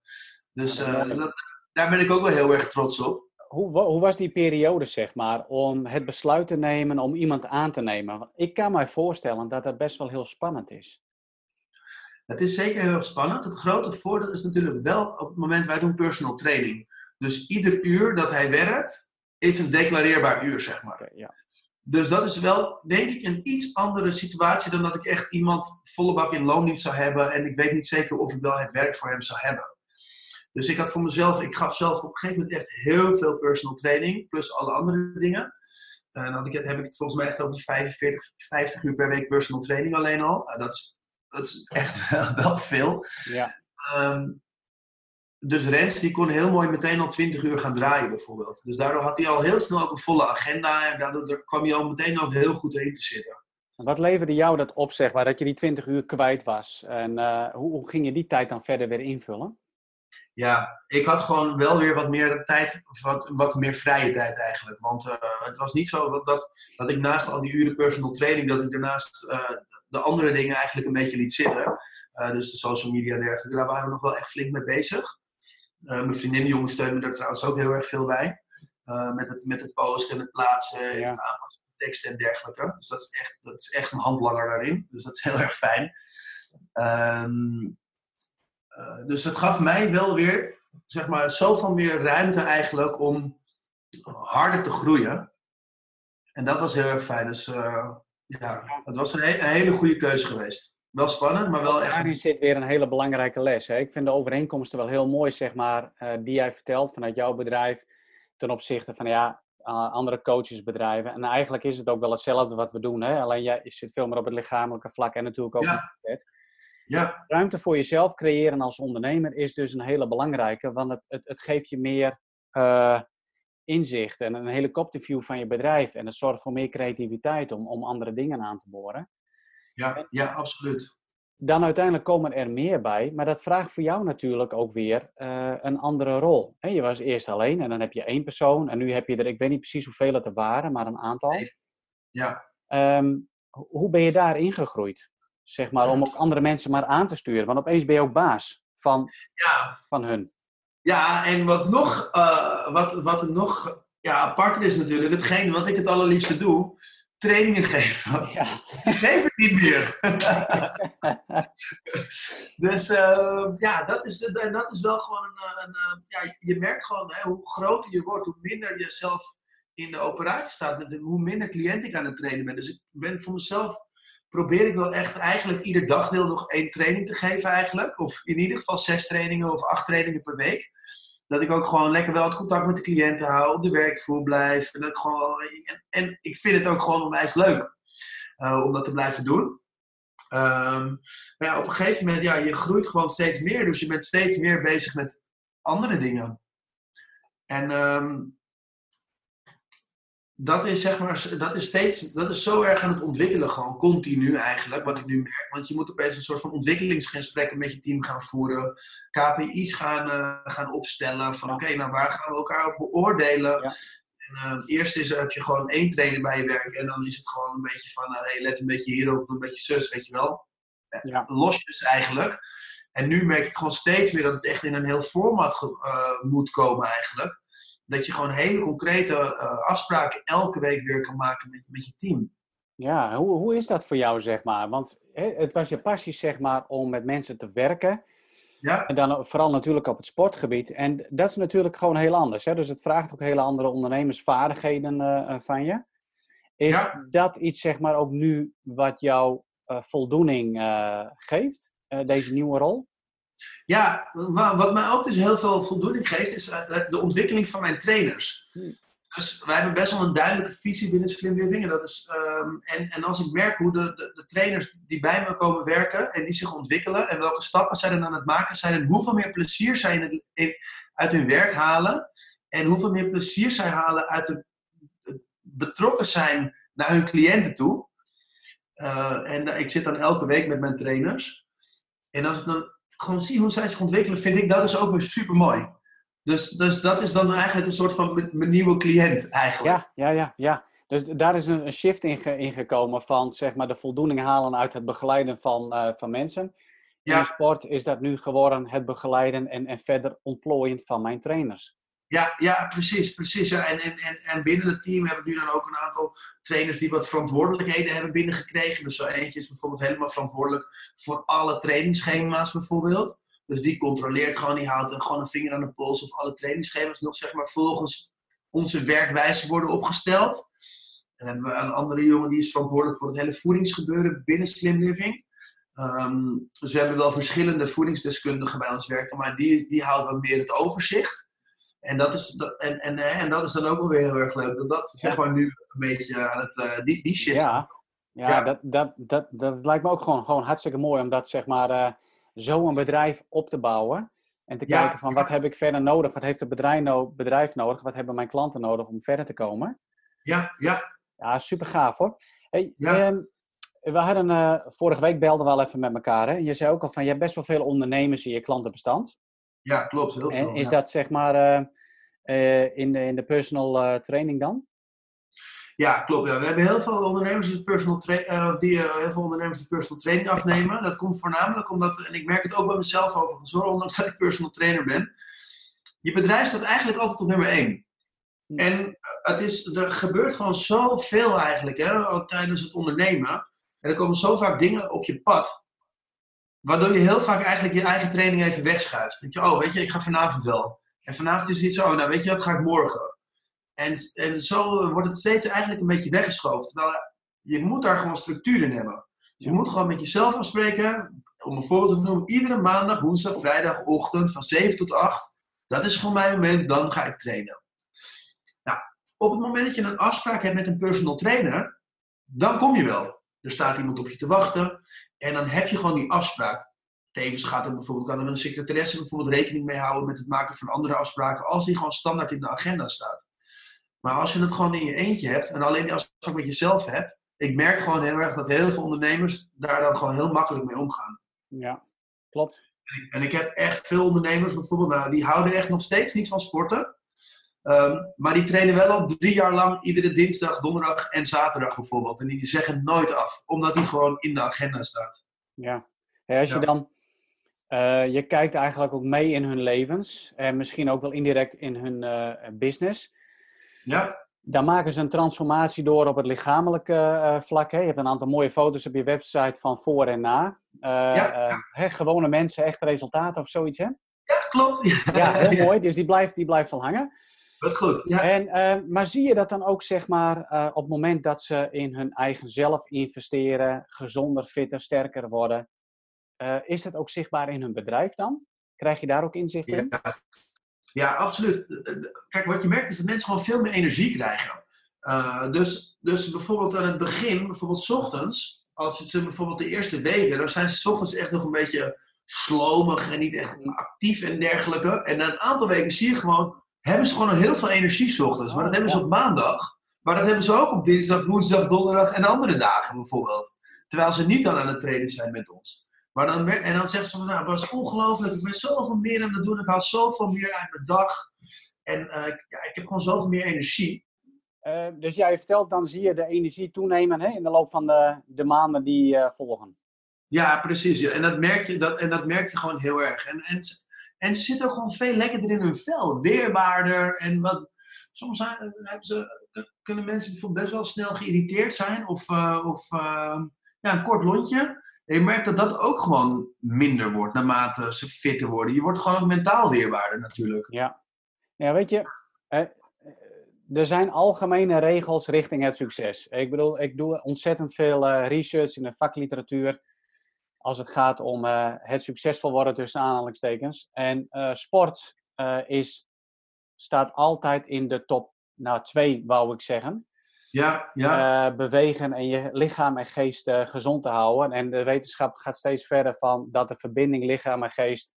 Dus uh, dat, daar ben ik ook wel heel erg trots op. Hoe, hoe, was die periode, zeg maar, om het besluit te nemen om iemand aan te nemen? Ik kan mij voorstellen dat dat best wel heel spannend is. Het is zeker heel spannend. Het grote voordeel is natuurlijk wel op het moment wij doen personal training. Dus ieder uur dat hij werkt, is een declareerbaar uur, zeg maar. Okay, ja. Dus dat is wel, denk ik, een iets andere situatie dan dat ik echt iemand volle bak in loondienst zou hebben en ik weet niet zeker of ik wel het werk voor hem zou hebben. Dus ik had voor mezelf, ik gaf zelf op een gegeven moment echt heel veel personal training, plus alle andere dingen. En dan had ik, heb ik het volgens mij echt over 45, 50 uur per week personal training alleen al. Nou, dat, is, dat is echt wel veel. Ja. Um, dus Rens die kon heel mooi meteen al 20 uur gaan draaien bijvoorbeeld. Dus daardoor had hij al heel snel ook een volle agenda en daardoor kwam hij al meteen ook heel goed erin te zitten. Wat leverde jou dat op, zeg maar, dat je die 20 uur kwijt was? En uh, hoe, hoe, ging je die tijd dan verder weer invullen? Ja, ik had gewoon wel weer wat meer tijd, wat, wat meer vrije tijd eigenlijk. Want uh, het was niet zo dat, dat ik naast al die uren personal training, dat ik daarnaast uh, de andere dingen eigenlijk een beetje liet zitten. dus de social media en dergelijke, daar waren we nog wel echt flink mee bezig. Mijn vriendin jongen steunt me daar trouwens ook heel erg veel bij. Met, het, met het posten en het plaatsen en aanpassen van teksten en dergelijke. Dus dat is, echt, dat is echt een handlanger daarin. Dus dat is heel erg fijn. Um, uh, dus het gaf mij wel weer, zeg maar, zoveel meer ruimte eigenlijk om harder te groeien. En dat was heel erg fijn. Dus ja, het was een, he een hele goede keuze geweest wel spannend, maar wel echt. Daarin zit weer een hele belangrijke les. Hè? Ik vind de overeenkomsten wel heel mooi, zeg maar, uh, die jij vertelt vanuit jouw bedrijf ten opzichte van ja, andere coachesbedrijven. En eigenlijk is het ook wel hetzelfde wat we doen. Hè? Alleen jij zit veel meer op het lichamelijke vlak en natuurlijk ook ja. het ja. Ruimte voor jezelf creëren als ondernemer is dus een hele belangrijke, want het, het, het geeft je meer uh, inzicht en een helikopterview van je bedrijf. En het zorgt voor meer creativiteit om, om andere dingen aan te boren ja, ja, absoluut. Dan uiteindelijk komen er meer bij, maar dat vraagt voor jou natuurlijk ook weer uh, een andere rol. He, je was eerst alleen en dan heb je één persoon en nu heb je er, ik weet niet precies hoeveel het er waren, maar een aantal. Ja. Um, hoe ben je daar ingegroeid? Zeg maar, om ook andere mensen maar aan te sturen. Want opeens ben je ook baas van, ja. van hun. Ja, en wat nog, uh, wat, wat nog ja, aparter is natuurlijk, hetgeen wat ik het allerliefste doe, trainingen geven. Ja. Ik geef het niet meer. dus uh, ja, dat is, dat is wel gewoon een. een ja, je merkt gewoon hè, hoe groter je wordt, hoe minder je zelf in de operatie staat, hoe minder cliënt ik aan het trainen ben. Dus ik ben voor mezelf. Probeer ik wel echt eigenlijk ieder dagdeel nog één training te geven eigenlijk. Of in ieder geval zes trainingen of acht trainingen per week dat ik ook gewoon lekker wel het contact met de cliënten hou, op de werkvloer blijf. En, dat gewoon, en, en ik vind het ook gewoon onwijs leuk uh, om dat te blijven doen. Um, maar ja, op een gegeven moment, ja, je groeit gewoon steeds meer. Dus je bent steeds meer bezig met andere dingen. En um, dat is zeg maar, dat is steeds, dat is zo erg aan het ontwikkelen, gewoon continu eigenlijk, wat ik nu merk. Want je moet opeens een soort van ontwikkelingsgesprekken met je team gaan voeren, KPI's gaan, uh, gaan opstellen, van oké, nou waar gaan we elkaar op beoordelen? Ja. En, uh, eerst is, heb je gewoon één trainer bij je werk en dan is het gewoon een beetje van, uh, hey, let een beetje hierop, een beetje zus, weet je wel. Ja. Losjes eigenlijk. En nu merk ik gewoon steeds meer dat het echt in een heel format moet komen eigenlijk dat je gewoon hele concrete uh, afspraken elke week weer kan maken met, met je team. Ja, hoe, hoe is dat voor jou, zeg maar? Want hè, het was je passie, zeg maar, om met mensen te werken. Ja. En dan vooral natuurlijk op het sportgebied. En dat is natuurlijk gewoon heel anders. Hè? Dus het vraagt ook hele andere ondernemersvaardigheden uh, van je. Is dat iets, zeg maar, ook nu wat jou uh, voldoening geeft, deze nieuwe rol? Ja, wat mij ook dus heel veel voldoening geeft, is eh, de ontwikkeling van mijn trainers. Hmm. Dus wij hebben best wel een duidelijke visie binnen Slim dat is, um, en, en als ik merk hoe de, de, de, trainers die bij me komen werken en die zich ontwikkelen en welke stappen zij dan aan het maken zijn en hoeveel meer plezier zij in het, in, uit hun werk halen, En hoeveel meer plezier zij halen uit het betrokken zijn naar hun cliënten toe. Uh, en ik zit dan elke week met mijn trainers. En als ik dan gewoon zie hoe zij zich ontwikkelen, vind ik dat is ook weer super mooi. Dus, dus dat is dan eigenlijk een soort van mijn nieuwe cliënt eigenlijk. Ja, ja, ja, ja. Dus daar is een, shift in, gekomen van zeg maar de voldoening halen uit het begeleiden van, uh, van mensen. In sport is dat nu geworden het begeleiden en, en verder ontplooien van mijn trainers. Ja, ja precies. precies ja. En, en, en, en binnen het team hebben we nu dan ook een aantal trainers die wat verantwoordelijkheden hebben binnengekregen. Dus zo eentje is bijvoorbeeld helemaal verantwoordelijk voor alle trainingsschema's bijvoorbeeld. Dus die controleert gewoon, die houdt gewoon een vinger aan de pols of alle trainingsschema's nog zeg maar volgens onze werkwijze worden opgesteld. En dan hebben we een andere jongen die is verantwoordelijk voor het hele voedingsgebeuren binnen Slim Living. Ehm, dus we hebben wel verschillende voedingsdeskundigen bij ons werken, maar die, die houdt wat meer het overzicht. En dat, is, en, en, eh, en dat is dan ook wel weer heel erg leuk. Dat dat zeg maar nu een beetje aan het, uh, die, die shift. Ja, ja, ja, Dat, dat, dat, dat lijkt me ook gewoon, gewoon hartstikke mooi om dat zeg maar uh, zo een bedrijf op te bouwen. En te kijken van wat heb ik verder nodig? Wat heeft het bedrijf, no bedrijf nodig? Wat hebben mijn klanten nodig om verder te komen? Ja, ja. Ja, super gaaf hoor. Hey, ehm, we hadden, uh, vorige week belden we al even met elkaar. Hè? Je zei ook al van, je hebt best wel veel ondernemers in je klantenbestand. Ja, klopt. Heel veel. En is dat zeg maar uh, uh, in, de, in de personal training dan? Ja, klopt. Ja. We hebben heel veel ondernemers die, personal die heel veel ondernemers die personal training afnemen. Dat komt voornamelijk omdat, en ik merk het ook bij mezelf overigens hoor, ondanks dat ik personal trainer ben. Je bedrijf staat eigenlijk altijd op nummer één. Hm. En het is, er gebeurt gewoon zoveel eigenlijk hè, tijdens het ondernemen. En er komen zo vaak dingen op je pad. Waardoor je heel vaak eigenlijk je eigen training even wegschuift. Dat je, oh, weet je, ik ga vanavond wel. En vanavond is het zo, nou weet je wat, ga ik morgen. En, en zo wordt het steeds eigenlijk een beetje weggeschoven. Terwijl je moet daar gewoon structuur in hebben. Dus je moet gewoon met jezelf afspreken. Om een voorbeeld te noemen, iedere maandag, woensdag, vrijdagochtend van 7 tot 8. Dat is gewoon mijn moment, dan ga ik trainen. Nou, op het moment dat je een afspraak hebt met een personal trainer, dan kom je wel. Er staat iemand op je te wachten. En dan heb je gewoon die afspraak. Tevens gaat er bijvoorbeeld, kan er een secretaresse bijvoorbeeld rekening mee houden met het maken van andere afspraken. Als die gewoon standaard in de agenda staat. Maar als je het gewoon in je eentje hebt en alleen die afspraak met jezelf hebt. Ik merk gewoon heel erg dat heel veel ondernemers daar dan gewoon heel makkelijk mee omgaan. Ja, klopt. En ik, heb echt veel ondernemers bijvoorbeeld, nou, die houden echt nog steeds niet van sporten. Ehm, maar die trainen wel al drie jaar lang iedere dinsdag, donderdag en zaterdag bijvoorbeeld. En die zeggen nooit af, omdat die gewoon in de agenda staat. Ja, als je dan, uh, je kijkt eigenlijk ook mee in hun levens en misschien ook wel indirect in hun uh, business. Ja. Dan maken ze een transformatie door op het lichamelijke uh, vlak. Hè? Je hebt een aantal mooie foto's op je website van voor en na. Ja, Hè, gewone mensen, echt resultaten of zoiets, hè? Ja, klopt. Ja, heel mooi. Dus die blijft, die blijft wel hangen. Wat goed, ja. En, maar zie je dat dan ook, zeg maar, op het moment dat ze in hun eigen zelf investeren, gezonder, fitter, sterker worden, uh, is dat ook zichtbaar in hun bedrijf dan? Krijg je daar ook inzicht in? Ja, ja absoluut. Kijk, wat je merkt is dat mensen gewoon veel meer energie krijgen. dus, dus bijvoorbeeld aan het begin, bijvoorbeeld s ochtends, als ze bijvoorbeeld de eerste weken, dan zijn ze s ochtends echt nog een beetje slomig en niet echt actief en dergelijke. En na een aantal weken zie je gewoon hebben ze gewoon heel veel energie s ochtends. Maar dat hebben ze op maandag. Maar dat hebben ze ook op dinsdag, woensdag, donderdag en andere dagen bijvoorbeeld. Terwijl ze niet dan aan het trainen zijn met ons. Maar dan, en dan zeggen ze van, nou, het was ongelooflijk. Ik ben zoveel meer aan het doen. Ik haal zoveel meer uit mijn dag. En uh, ja, ik heb gewoon zoveel meer energie. Uh, dus jij vertelt, dan zie je de energie toenemen hè, in de loop van de, de maanden die uh, volgen. Ja, precies. Ja. En, dat merk je, dat, en dat merk je gewoon heel erg. En, en en ze zitten ook gewoon veel lekkerder in hun vel. Weerbaarder. En wat, soms zijn, ze, kunnen mensen bijvoorbeeld best wel snel geïrriteerd zijn. Of, of ja, een kort lontje. En je merkt dat dat ook gewoon minder wordt naarmate ze fitter worden. Je wordt gewoon ook mentaal weerbaarder natuurlijk. Ja, ja weet je, eh, er zijn algemene regels richting het succes. Ik bedoel, ik doe ontzettend veel research in de vakliteratuur als het gaat om uh, het succesvol worden tussen aanhalingstekens. En sport is, staat altijd in de top nou, twee, wou ik zeggen. Ja, ja. bewegen en je lichaam en geest gezond te houden. En de wetenschap gaat steeds verder van dat de verbinding lichaam en geest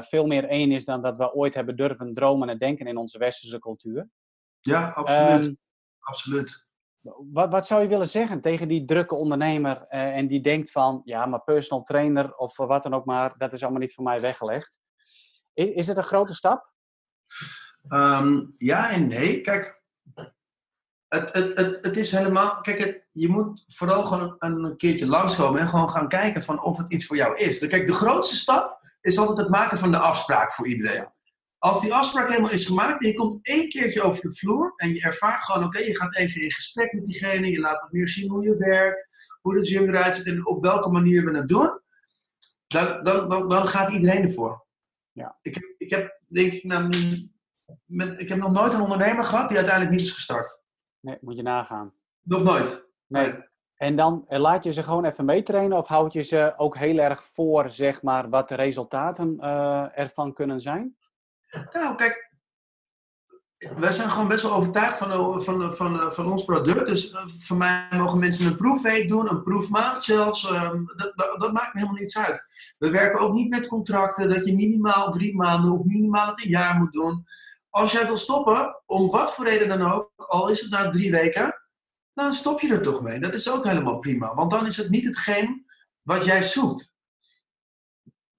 veel meer één is dan dat we ooit hebben durven dromen en denken in onze westerse cultuur. Ja, absoluut. Um, absoluut. Wat, wat zou je willen zeggen tegen die drukke ondernemer en die denkt van, ja, maar personal trainer of wat dan ook maar, dat is allemaal niet voor mij weggelegd. Is, is het een grote stap? Um, ja en nee. Kijk, het, het, het, het is helemaal. Kijk, het, je moet vooral gewoon een, keertje langskomen en gewoon gaan kijken van of het iets voor jou is. Kijk, de grootste stap is altijd het maken van de afspraak voor iedereen. Als die afspraak helemaal is gemaakt en je komt één keertje over de vloer en je ervaart gewoon, oké, je gaat even in gesprek met diegene, je laat wat meer zien hoe je werkt, hoe de gym eruit ziet en op welke manier we het doen, dan, dan, dan, dan gaat iedereen ervoor. Ja. Ik, ik heb denk ik, nou, met, ik heb nog nooit een ondernemer gehad die uiteindelijk niet is gestart. Nee, moet je nagaan. Nog nooit. Nee. En dan eh, laat je ze gewoon even meetrainen of houd je ze ook heel erg voor, zeg maar, wat de resultaten uh, ervan kunnen zijn? Nou, kijk, wij zijn gewoon best wel overtuigd van, van, van, van ons product. Dus uh, voor mij mogen mensen een proefweek doen, een proefmaand zelfs. Um, dat, dat maakt me helemaal niets uit. We werken ook niet met contracten dat je minimaal drie maanden of minimaal een jaar moet doen. Als jij wil stoppen, om wat voor reden dan ook, al is het na drie weken, dan stop je er toch mee. Dat is ook helemaal prima. Want dan is het niet hetgeen wat jij zoekt.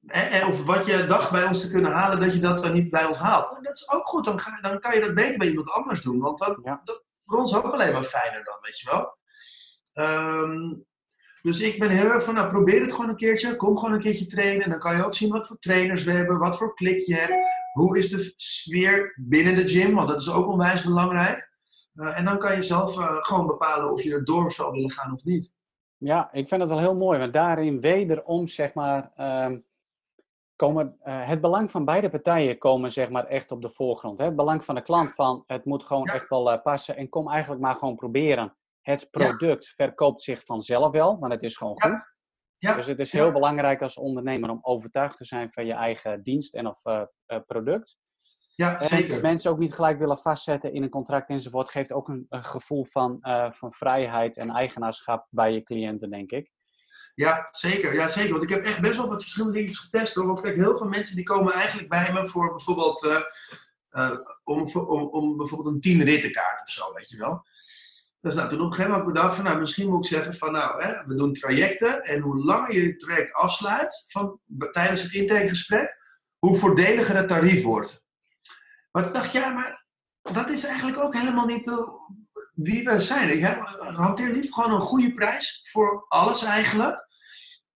En, of wat je dacht bij ons te kunnen halen, dat je dat dan niet bij ons haalt. En dat is ook goed, dan, ga, dan kan je dat beter bij iemand anders doen. Want dan, ja. dat voor ons ook alleen maar fijner dan, weet je wel. Um, dus ik ben heel erg van, nou probeer het gewoon een keertje. Kom gewoon een keertje trainen. Dan kan je ook zien wat voor trainers we hebben, wat voor klik je hebt. Hoe is de sfeer binnen de gym, want dat is ook onwijs belangrijk. Uh, en dan kan je zelf uh, gewoon bepalen of je er door zou willen gaan of niet. Ja, ik vind het wel heel mooi, want daarin wederom, zeg maar, uh, komen, uh, het belang van beide partijen komen, zeg maar, echt op de voorgrond. Hè? Het belang van de klant van, het moet gewoon echt wel passen en kom eigenlijk maar gewoon proberen. Het product verkoopt zich vanzelf wel, want het is gewoon goed. Ja. Dus het is heel belangrijk als ondernemer om overtuigd te zijn van je eigen dienst en of uh, product. Ja, zeker. En mensen ook niet gelijk willen vastzetten in een contract enzovoort, geeft ook een, een gevoel van, uh, van vrijheid en eigenaarschap bij je cliënten, denk ik. Ja, zeker. Ja, zeker. Want ik heb echt best wel wat verschillende dingen getest. Hoor. Want kijk, heel veel mensen die komen eigenlijk bij me voor bijvoorbeeld, uh, om, om, om bijvoorbeeld een 10 rittenkaart of zo, weet je wel. Dus nou, toen op een gegeven moment bedacht van, nou, misschien moet ik zeggen van, nou, hè, we doen trajecten en hoe langer je het traject afsluit van, tijdens het intakegesprek, hoe voordeliger het tarief wordt. Maar toen dacht ik, ja, maar dat is eigenlijk ook helemaal niet uh, wie we zijn. Ik hanteer liever gewoon een goede prijs voor alles eigenlijk.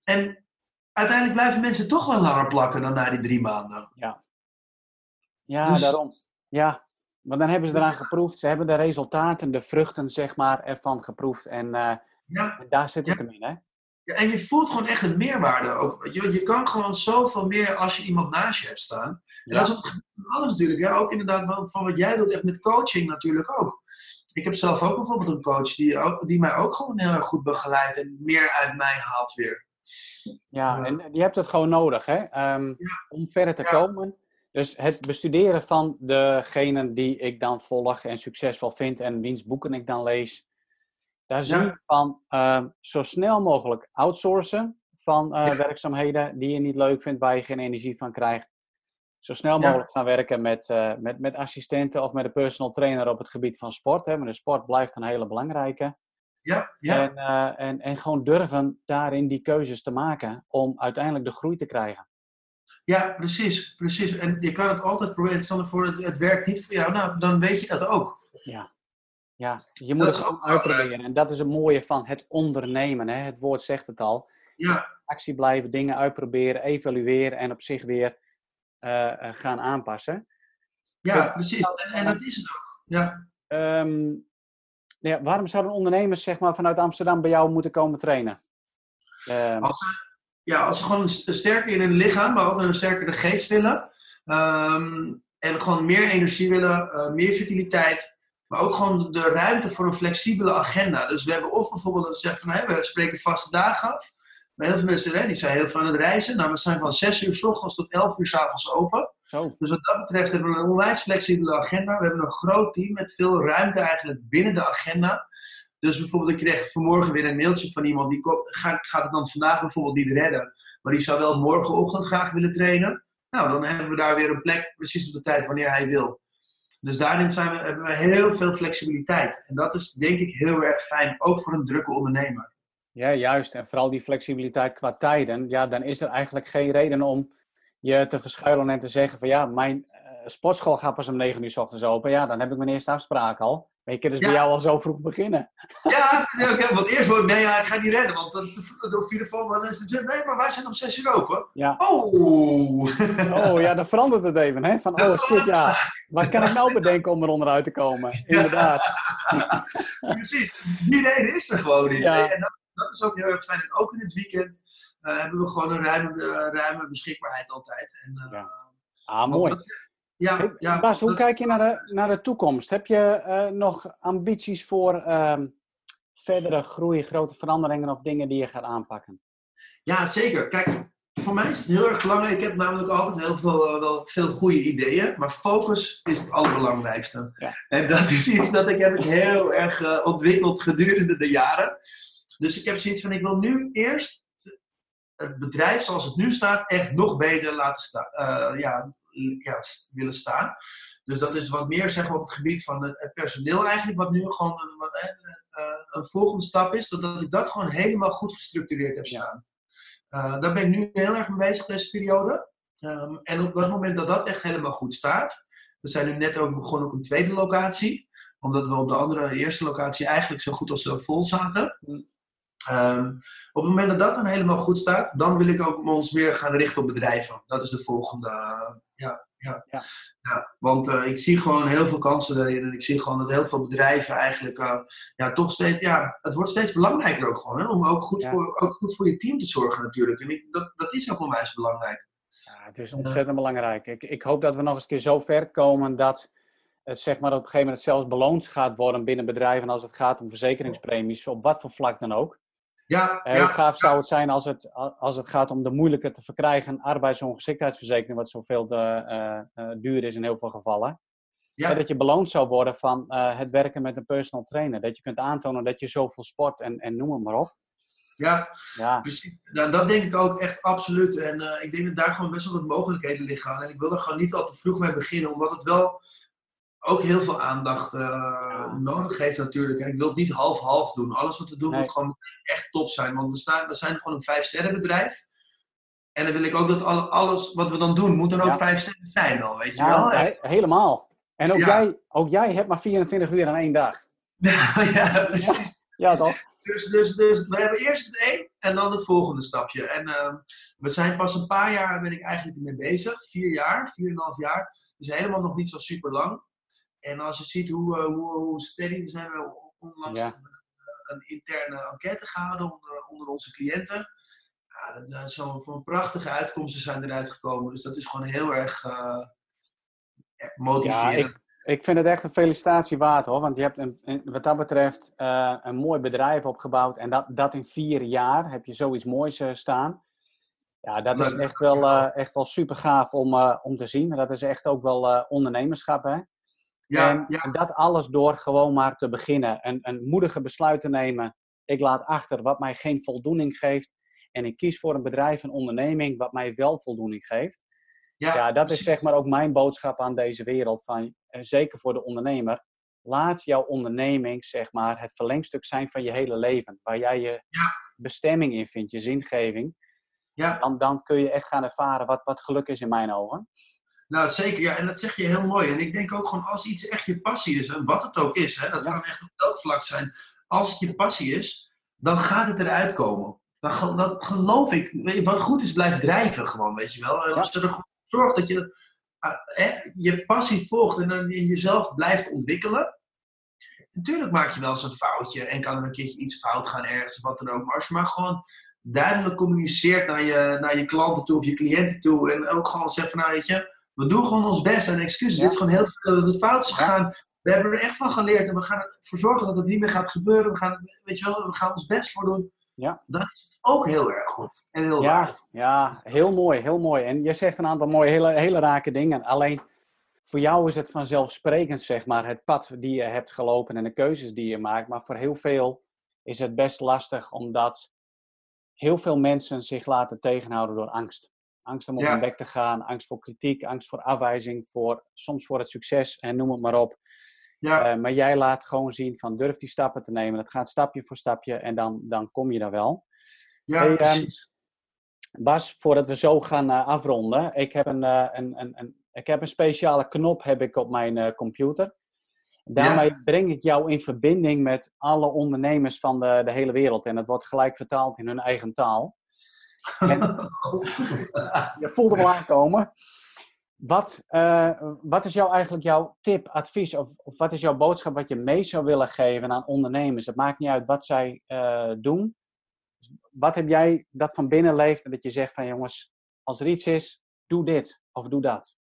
En uiteindelijk blijven mensen toch wel langer plakken dan na die drie maanden. Ja, ja dus, daarom. Ja, want dan hebben ze eraan geproefd. Ze hebben de resultaten, de vruchten, zeg maar, ervan geproefd. En, uh, ja. en daar zit het ja. hem in, hè? Ja, en je voelt gewoon echt een meerwaarde ook. Je, je kan gewoon zoveel meer als je iemand naast je hebt staan. En dat is het alles natuurlijk. Hè? Ook inderdaad van, van wat jij doet, echt met coaching natuurlijk ook. Ik heb zelf ook bijvoorbeeld een coach die, ook, die mij ook gewoon heel erg goed begeleidt en meer uit mij haalt weer. Ja, en je hebt het gewoon nodig, hè? Um, om verder te komen dus het bestuderen van degene die ik dan volg en succesvol vind en wiens boeken ik dan lees. Daar zie ik van uh, zo snel mogelijk outsourcen van uh, werkzaamheden die je niet leuk vindt, waar je geen energie van krijgt. Zo snel mogelijk gaan werken met, uh, met, met assistenten of met een personal trainer op het gebied van sport. Hè. Maar de sport blijft een hele belangrijke. Ja, ja. En, en, en gewoon durven daarin die keuzes te maken om uiteindelijk de groei te krijgen. Ja, precies, precies. En je kan het altijd proberen. Stel voor, het, het werkt niet voor jou, nou, dan weet je dat ook. Ja, ja. je moet het gewoon uitproberen. En dat is het mooie van het ondernemen. Hè? Het woord zegt het al. Ja. Actie blijven, dingen uitproberen, evalueren en op zich weer uh, gaan aanpassen. Ja, precies. En, en, dat is het ook. Ja. Um, ja, waarom zouden ondernemers zeg maar, vanuit Amsterdam bij jou moeten komen trainen? Um, Als ja, als ze gewoon sterker in hun lichaam, maar ook een sterkere geest willen. Ehm, en gewoon meer energie willen, uh, meer vitaliteit. Maar ook gewoon de ruimte voor een flexibele agenda. Dus we hebben of bijvoorbeeld dat ze zeggen van hey, we spreken vaste dagen af. Maar heel veel mensen hè, die zijn heel veel aan het reizen. Nou, we zijn van 6 uur s ochtends tot 11 uur s avonds open. Dus wat dat betreft hebben we een onwijs flexibele agenda. We hebben een groot team met veel ruimte eigenlijk binnen de agenda. Dus bijvoorbeeld, ik kreeg vanmorgen weer een mailtje van iemand die gaat, het dan vandaag bijvoorbeeld niet redden, maar die zou wel morgenochtend graag willen trainen. Nou, dan hebben we daar weer een plek, precies op de tijd wanneer hij wil. Dus daarin zijn we, hebben we heel veel flexibiliteit. En dat is denk ik heel erg fijn, ook voor een drukke ondernemer. Ja, juist. En vooral die flexibiliteit qua tijden. Ja, dan is er eigenlijk geen reden om je te verschuilen en te zeggen van ja, mijn sportschool gaat pas om 9 uur s ochtends open. Ja, dan heb ik mijn eerste afspraak al. Maar je kunt dus bij jou al zo vroeg beginnen. Ja, okay, want eerst word ik, nee, ja, ik ga niet redden, want dat is de, de vierde dan is de Nee, maar wij zijn om 6 uur open. Ja. Oh! Oh, ja, dan verandert het even, hè? Van, oh shit, ja. Wat kan ik nou bedenken om eronder uit te komen? Inderdaad. Precies. Die reden is er gewoon niet. Ja. En dat, dat, is ook heel erg fijn. En ook in het weekend uh, hebben we gewoon een ruime, uh, ruime beschikbaarheid altijd. En, uh, ja. Ah, mooi. Ja, ja, Bas, hoe kijk je naar de, naar de toekomst? Heb je uh, nog ambities voor uh, verdere groei, grote veranderingen of dingen die je gaat aanpakken? Ja, zeker. Kijk, voor mij is het heel erg belangrijk. Ik heb namelijk altijd heel veel, uh, wel veel goede ideeën, maar focus is het allerbelangrijkste. Ja. En dat is iets dat ik heb ik heel erg uh, ontwikkeld gedurende de jaren. Dus ik heb zoiets van, ik wil nu eerst het bedrijf zoals het nu staat echt nog beter laten staan. ja, ja, willen staan. Dus dat is wat meer zeg maar, op het gebied van het personeel eigenlijk, wat nu gewoon een, een, een volgende stap is, dat ik dat gewoon helemaal goed gestructureerd heb staan. Uh, daar ben ik nu heel erg mee bezig deze periode. Um, en op dat moment dat dat echt helemaal goed staat, we zijn nu net ook begonnen op een tweede locatie, omdat we op de andere eerste locatie eigenlijk zo goed als vol zaten. Um, op het moment dat dat dan helemaal goed staat, dan wil ik ook ons meer gaan richten op bedrijven. Dat is de volgende. Ja, ja. ja. ja want uh, ik zie gewoon heel veel kansen daarin. En ik zie gewoon dat heel veel bedrijven eigenlijk uh, ja, toch steeds. Ja, het wordt steeds belangrijker ook gewoon. Hè, om ook goed, ja. voor, ook goed voor je team te zorgen, natuurlijk. En ik, dat, dat is ook onwijs belangrijk. Ja, het is ontzettend belangrijk. Ik, ik hoop dat we nog eens een keer zo ver komen dat het zeg maar op een gegeven moment zelfs beloond gaat worden binnen bedrijven als het gaat om verzekeringspremies, op wat voor vlak dan ook. Ja, Heel gaaf zou het zijn als het, als het gaat om de moeilijker te verkrijgen arbeidsongeschiktheidsverzekering, wat zoveel te, uh, uh, duur is in heel veel gevallen. Ja. Dat je beloond zou worden van uh, het werken met een personal trainer. Dat je kunt aantonen dat je zoveel sport en, en noem het maar op. Ja, ja. precies. Nou, dat denk ik ook echt absoluut. En ik denk dat daar gewoon best wel wat mogelijkheden liggen. En ik wil er gewoon niet al te vroeg mee beginnen, omdat het wel ook heel veel aandacht uh, nodig heeft natuurlijk. En ik wil het niet half-half doen. Alles wat we doen nee. moet gewoon echt top zijn. Want we, staan, we zijn gewoon een vijf sterren bedrijf. En dan wil ik ook dat alles wat we dan doen, moet dan ook ja. vijf sterren zijn wel, weet je ja, wel? He helemaal. En ook, jij, ook jij hebt maar 24 uur aan één dag. ja, precies. Ja, toch? Dus, dus, dus we hebben eerst het één en dan het volgende stapje. En uh, we zijn pas een paar jaar, ben ik eigenlijk mee bezig. Vier jaar, vier en een half jaar. Dus helemaal nog niet zo super lang. En als je ziet hoe, uh, hoe, hoe steady we zijn, we onlangs ja. een, een, interne enquête gehouden onder, onder onze cliënten. Ja, dat zijn zo van prachtige uitkomsten zijn eruit gekomen. Dus dat is gewoon heel erg uh, motiverend. Ja, ik, ik vind het echt een felicitatie waard hoor. Want je hebt een, wat dat betreft uh, een mooi bedrijf opgebouwd. En dat, dat in vier jaar heb je zoiets moois staan. Ja, dat is echt wel, echt wel super gaaf om, om te zien. Dat is echt ook wel ondernemerschap hè. Ja, en, ja. dat alles door gewoon maar te beginnen. Een, een moedige besluit te nemen. Ik laat achter wat mij geen voldoening geeft. En ik kies voor een bedrijf, een onderneming, wat mij wel voldoening geeft. Ja, ja dat is zeg maar ook mijn boodschap aan deze wereld. Van, eh, zeker voor de ondernemer. Laat jouw onderneming zeg maar het verlengstuk zijn van je hele leven. Waar jij je ja. bestemming in vindt, je zingeving. Ja. Dan, dan kun je echt gaan ervaren wat, wat geluk is in mijn ogen. Nou, zeker. Ja, en dat zeg je heel mooi. En ik denk ook gewoon als iets echt je passie is, en wat het ook is, hè, dat ja. kan echt op elk vlak zijn. Als het je passie is, dan gaat het eruit komen. Dan, dat geloof ik. Wat goed is, blijft drijven gewoon, weet je wel. En als je ervoor zorgt dat je uh, je passie volgt en dan jezelf blijft ontwikkelen. Natuurlijk maak je wel eens een foutje en kan er een keertje iets fout gaan ergens of wat dan ook. Maar als je maar gewoon duidelijk communiceert naar je, naar je klanten toe of je cliënten toe. En ook gewoon zegt van, nou weet je, we doen gewoon ons best en excuses. Ja. Dit is gewoon heel veel dat het fout is gegaan. Ja. We hebben er echt van geleerd en we gaan ervoor zorgen dat het niet meer gaat gebeuren. We gaan, weet je wel, we gaan ons best voor doen. Ja. Dat is ook heel erg goed en heel ja. Ja, heel mooi, heel mooi. En je zegt een aantal mooie, hele, hele rake dingen. Alleen voor jou is het vanzelfsprekend, zeg maar, het pad die je hebt gelopen en de keuzes die je maakt. Maar voor heel veel is het best lastig, omdat heel veel mensen zich laten tegenhouden door angst Angst om op ja. bek te gaan, angst voor kritiek, angst voor afwijzing, voor, soms voor het succes en noem het maar op. Ja. maar jij laat gewoon zien van durf die stappen te nemen. Het gaat stapje voor stapje en dan, dan kom je daar wel. Ja, ehm, precies. Bas, voordat we zo gaan afronden, ik heb een, een, een, een, ik heb een speciale knop heb ik op mijn computer. Daarmee breng ik jou in verbinding met alle ondernemers van de, de hele wereld. En het wordt gelijk vertaald in hun eigen taal. En, je voelt hem al aankomen. Wat, uh, wat is jou eigenlijk jouw tip, advies of, of, wat is jouw boodschap wat je mee zou willen geven aan ondernemers? Het maakt niet uit wat zij uh, doen. Wat heb jij dat van binnen leeft en dat je zegt van jongens, als er iets is, doe dit of doe dat?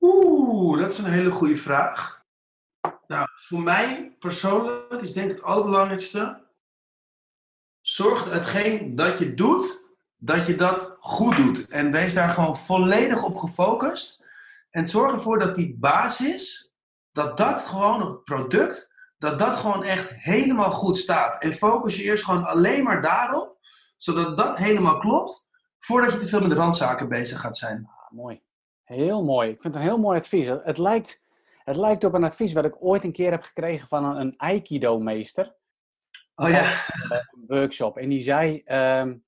Oeh, dat is een hele goede vraag. Nou, voor mij persoonlijk is denk ik het allerbelangrijkste. Zorg hetgeen dat je doet, dat je dat goed doet. En wees daar gewoon volledig op gefocust. En zorg ervoor dat die basis, dat dat gewoon het product, dat dat gewoon echt helemaal goed staat. En focus je eerst gewoon alleen maar daarop, zodat dat helemaal klopt, voordat je te veel met randzaken bezig gaat zijn. Ah, mooi. Heel mooi. Ik vind het een heel mooi advies. Het lijkt, het lijkt op een advies wat ik ooit een keer heb gekregen van een, een Aikido-meester. Oh ja. Een workshop. En die zei, um,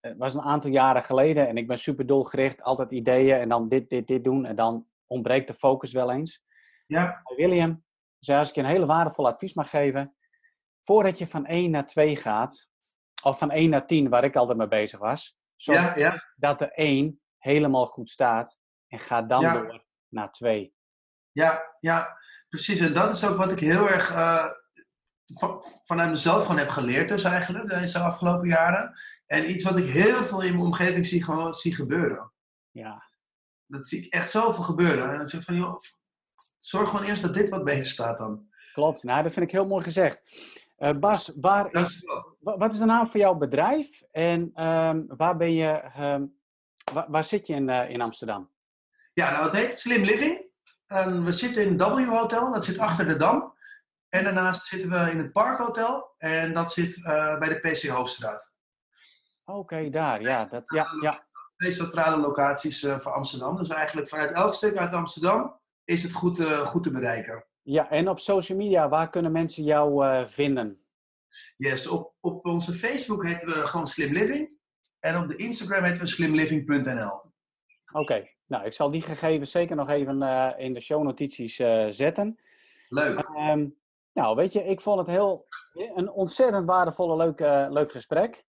het was een aantal jaren geleden en ik ben super doelgericht, altijd ideeën en dan dit, dit, dit doen en dan ontbreekt de focus wel eens. Ja. William zei, als ik je een hele waardevol advies mag geven, voordat je van 1 naar 2 gaat, of van 1 naar 10, waar ik altijd mee bezig was, zorg ja, ja. dat de 1 helemaal goed staat en ga dan door naar twee. Ja, ja, precies. En dat is ook wat ik heel erg uh, vanuit mezelf gewoon heb geleerd dus eigenlijk deze afgelopen jaren. En iets wat ik heel veel in mijn omgeving zie, gewoon, zie gebeuren. Ja. Dat zie ik echt zoveel gebeuren. En dan zeg ik van, joh, zorg gewoon eerst dat dit wat beter staat dan. Klopt, nou dat vind ik heel mooi gezegd. Uh, Bas, waar is, wat is de naam van jouw bedrijf en um, waar ben je, um, waar, waar, zit je in, uh, in Amsterdam? Ja, nou het heet Slim Living. En we zitten in W Hotel, dat zit achter de Dam. En daarnaast zitten we in het Park Hotel en dat zit uh, bij de PC Hoofdstraat. Oké, daar, ja. Dat, ja, ja. Twee centrale locaties uh, voor Amsterdam. Dus eigenlijk vanuit elk stuk uit Amsterdam is het goed, uh, goed te bereiken. Ja, en op social media, waar kunnen mensen jou vinden? Yes, op, op onze Facebook heten we gewoon Slim Living. En op de Instagram heten we slimliving.nl. Oké, nou ik zal die gegevens zeker nog even in de shownotities zetten. Leuk. Um, nou, weet je, ik vond het heel, een ontzettend waardevolle, leuk, uh, leuk gesprek.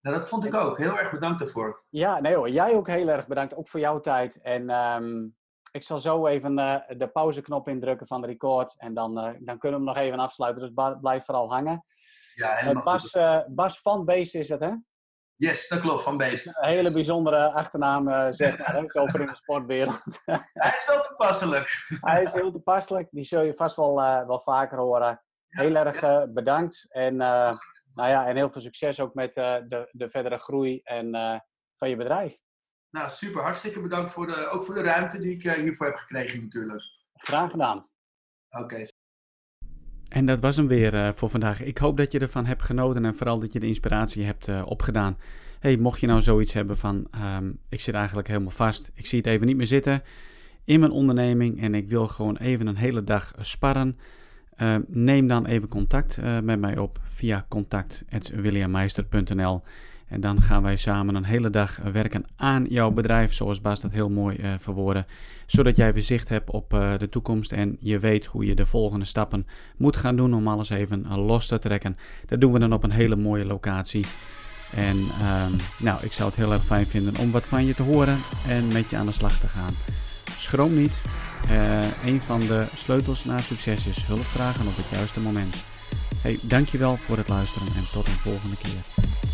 Ja, dat vond ik ook. Heel erg bedankt daarvoor. Ja, nee hoor, jij ook heel erg bedankt, ook voor jouw tijd. En um, ik zal zo even de pauzeknop indrukken van de record en dan, dan kunnen we hem nog even afsluiten. Dus blijf vooral hangen. Ja, helemaal Bas, Bas van Beest is het, hè? Yes, dat klopt, van Beest. Een hele bijzondere achternaam, uh, zeg maar, hè, zo voor in de sportwijeld. Hij is wel toepasselijk. Hij is heel toepasselijk, die zul je vast wel, uh, wel vaker horen. heel erg uh, bedankt en, nou ja, en heel veel succes ook met de, de verdere groei en, van je bedrijf. Nou, super. Hartstikke bedankt voor de, ook voor de ruimte die ik hiervoor heb gekregen natuurlijk. Graag gedaan. Oké. En dat was hem weer uh, voor vandaag. Ik hoop dat je ervan hebt genoten en vooral dat je de inspiratie hebt uh, opgedaan. Hey, mocht je nou zoiets hebben van, um, ik zit eigenlijk helemaal vast, ik zie het even niet meer zitten in mijn onderneming en ik wil gewoon even een hele dag sparren. Uh, neem dan even contact met mij op via contact.williammeister.nl en dan gaan wij samen een hele dag werken aan jouw bedrijf, zoals Bas dat heel mooi uh, verwoordde. Zodat jij weer hebt op uh, de toekomst en je weet hoe je de volgende stappen moet gaan doen om alles even uh, los te trekken. Dat doen we dan op een hele mooie locatie. En um, nou, ik zou het heel erg fijn vinden om wat van je te horen en met je aan de slag te gaan. Schroom niet. een van de sleutels naar succes is hulp vragen op het juiste moment. Hey, dankjewel voor het luisteren en tot een volgende keer.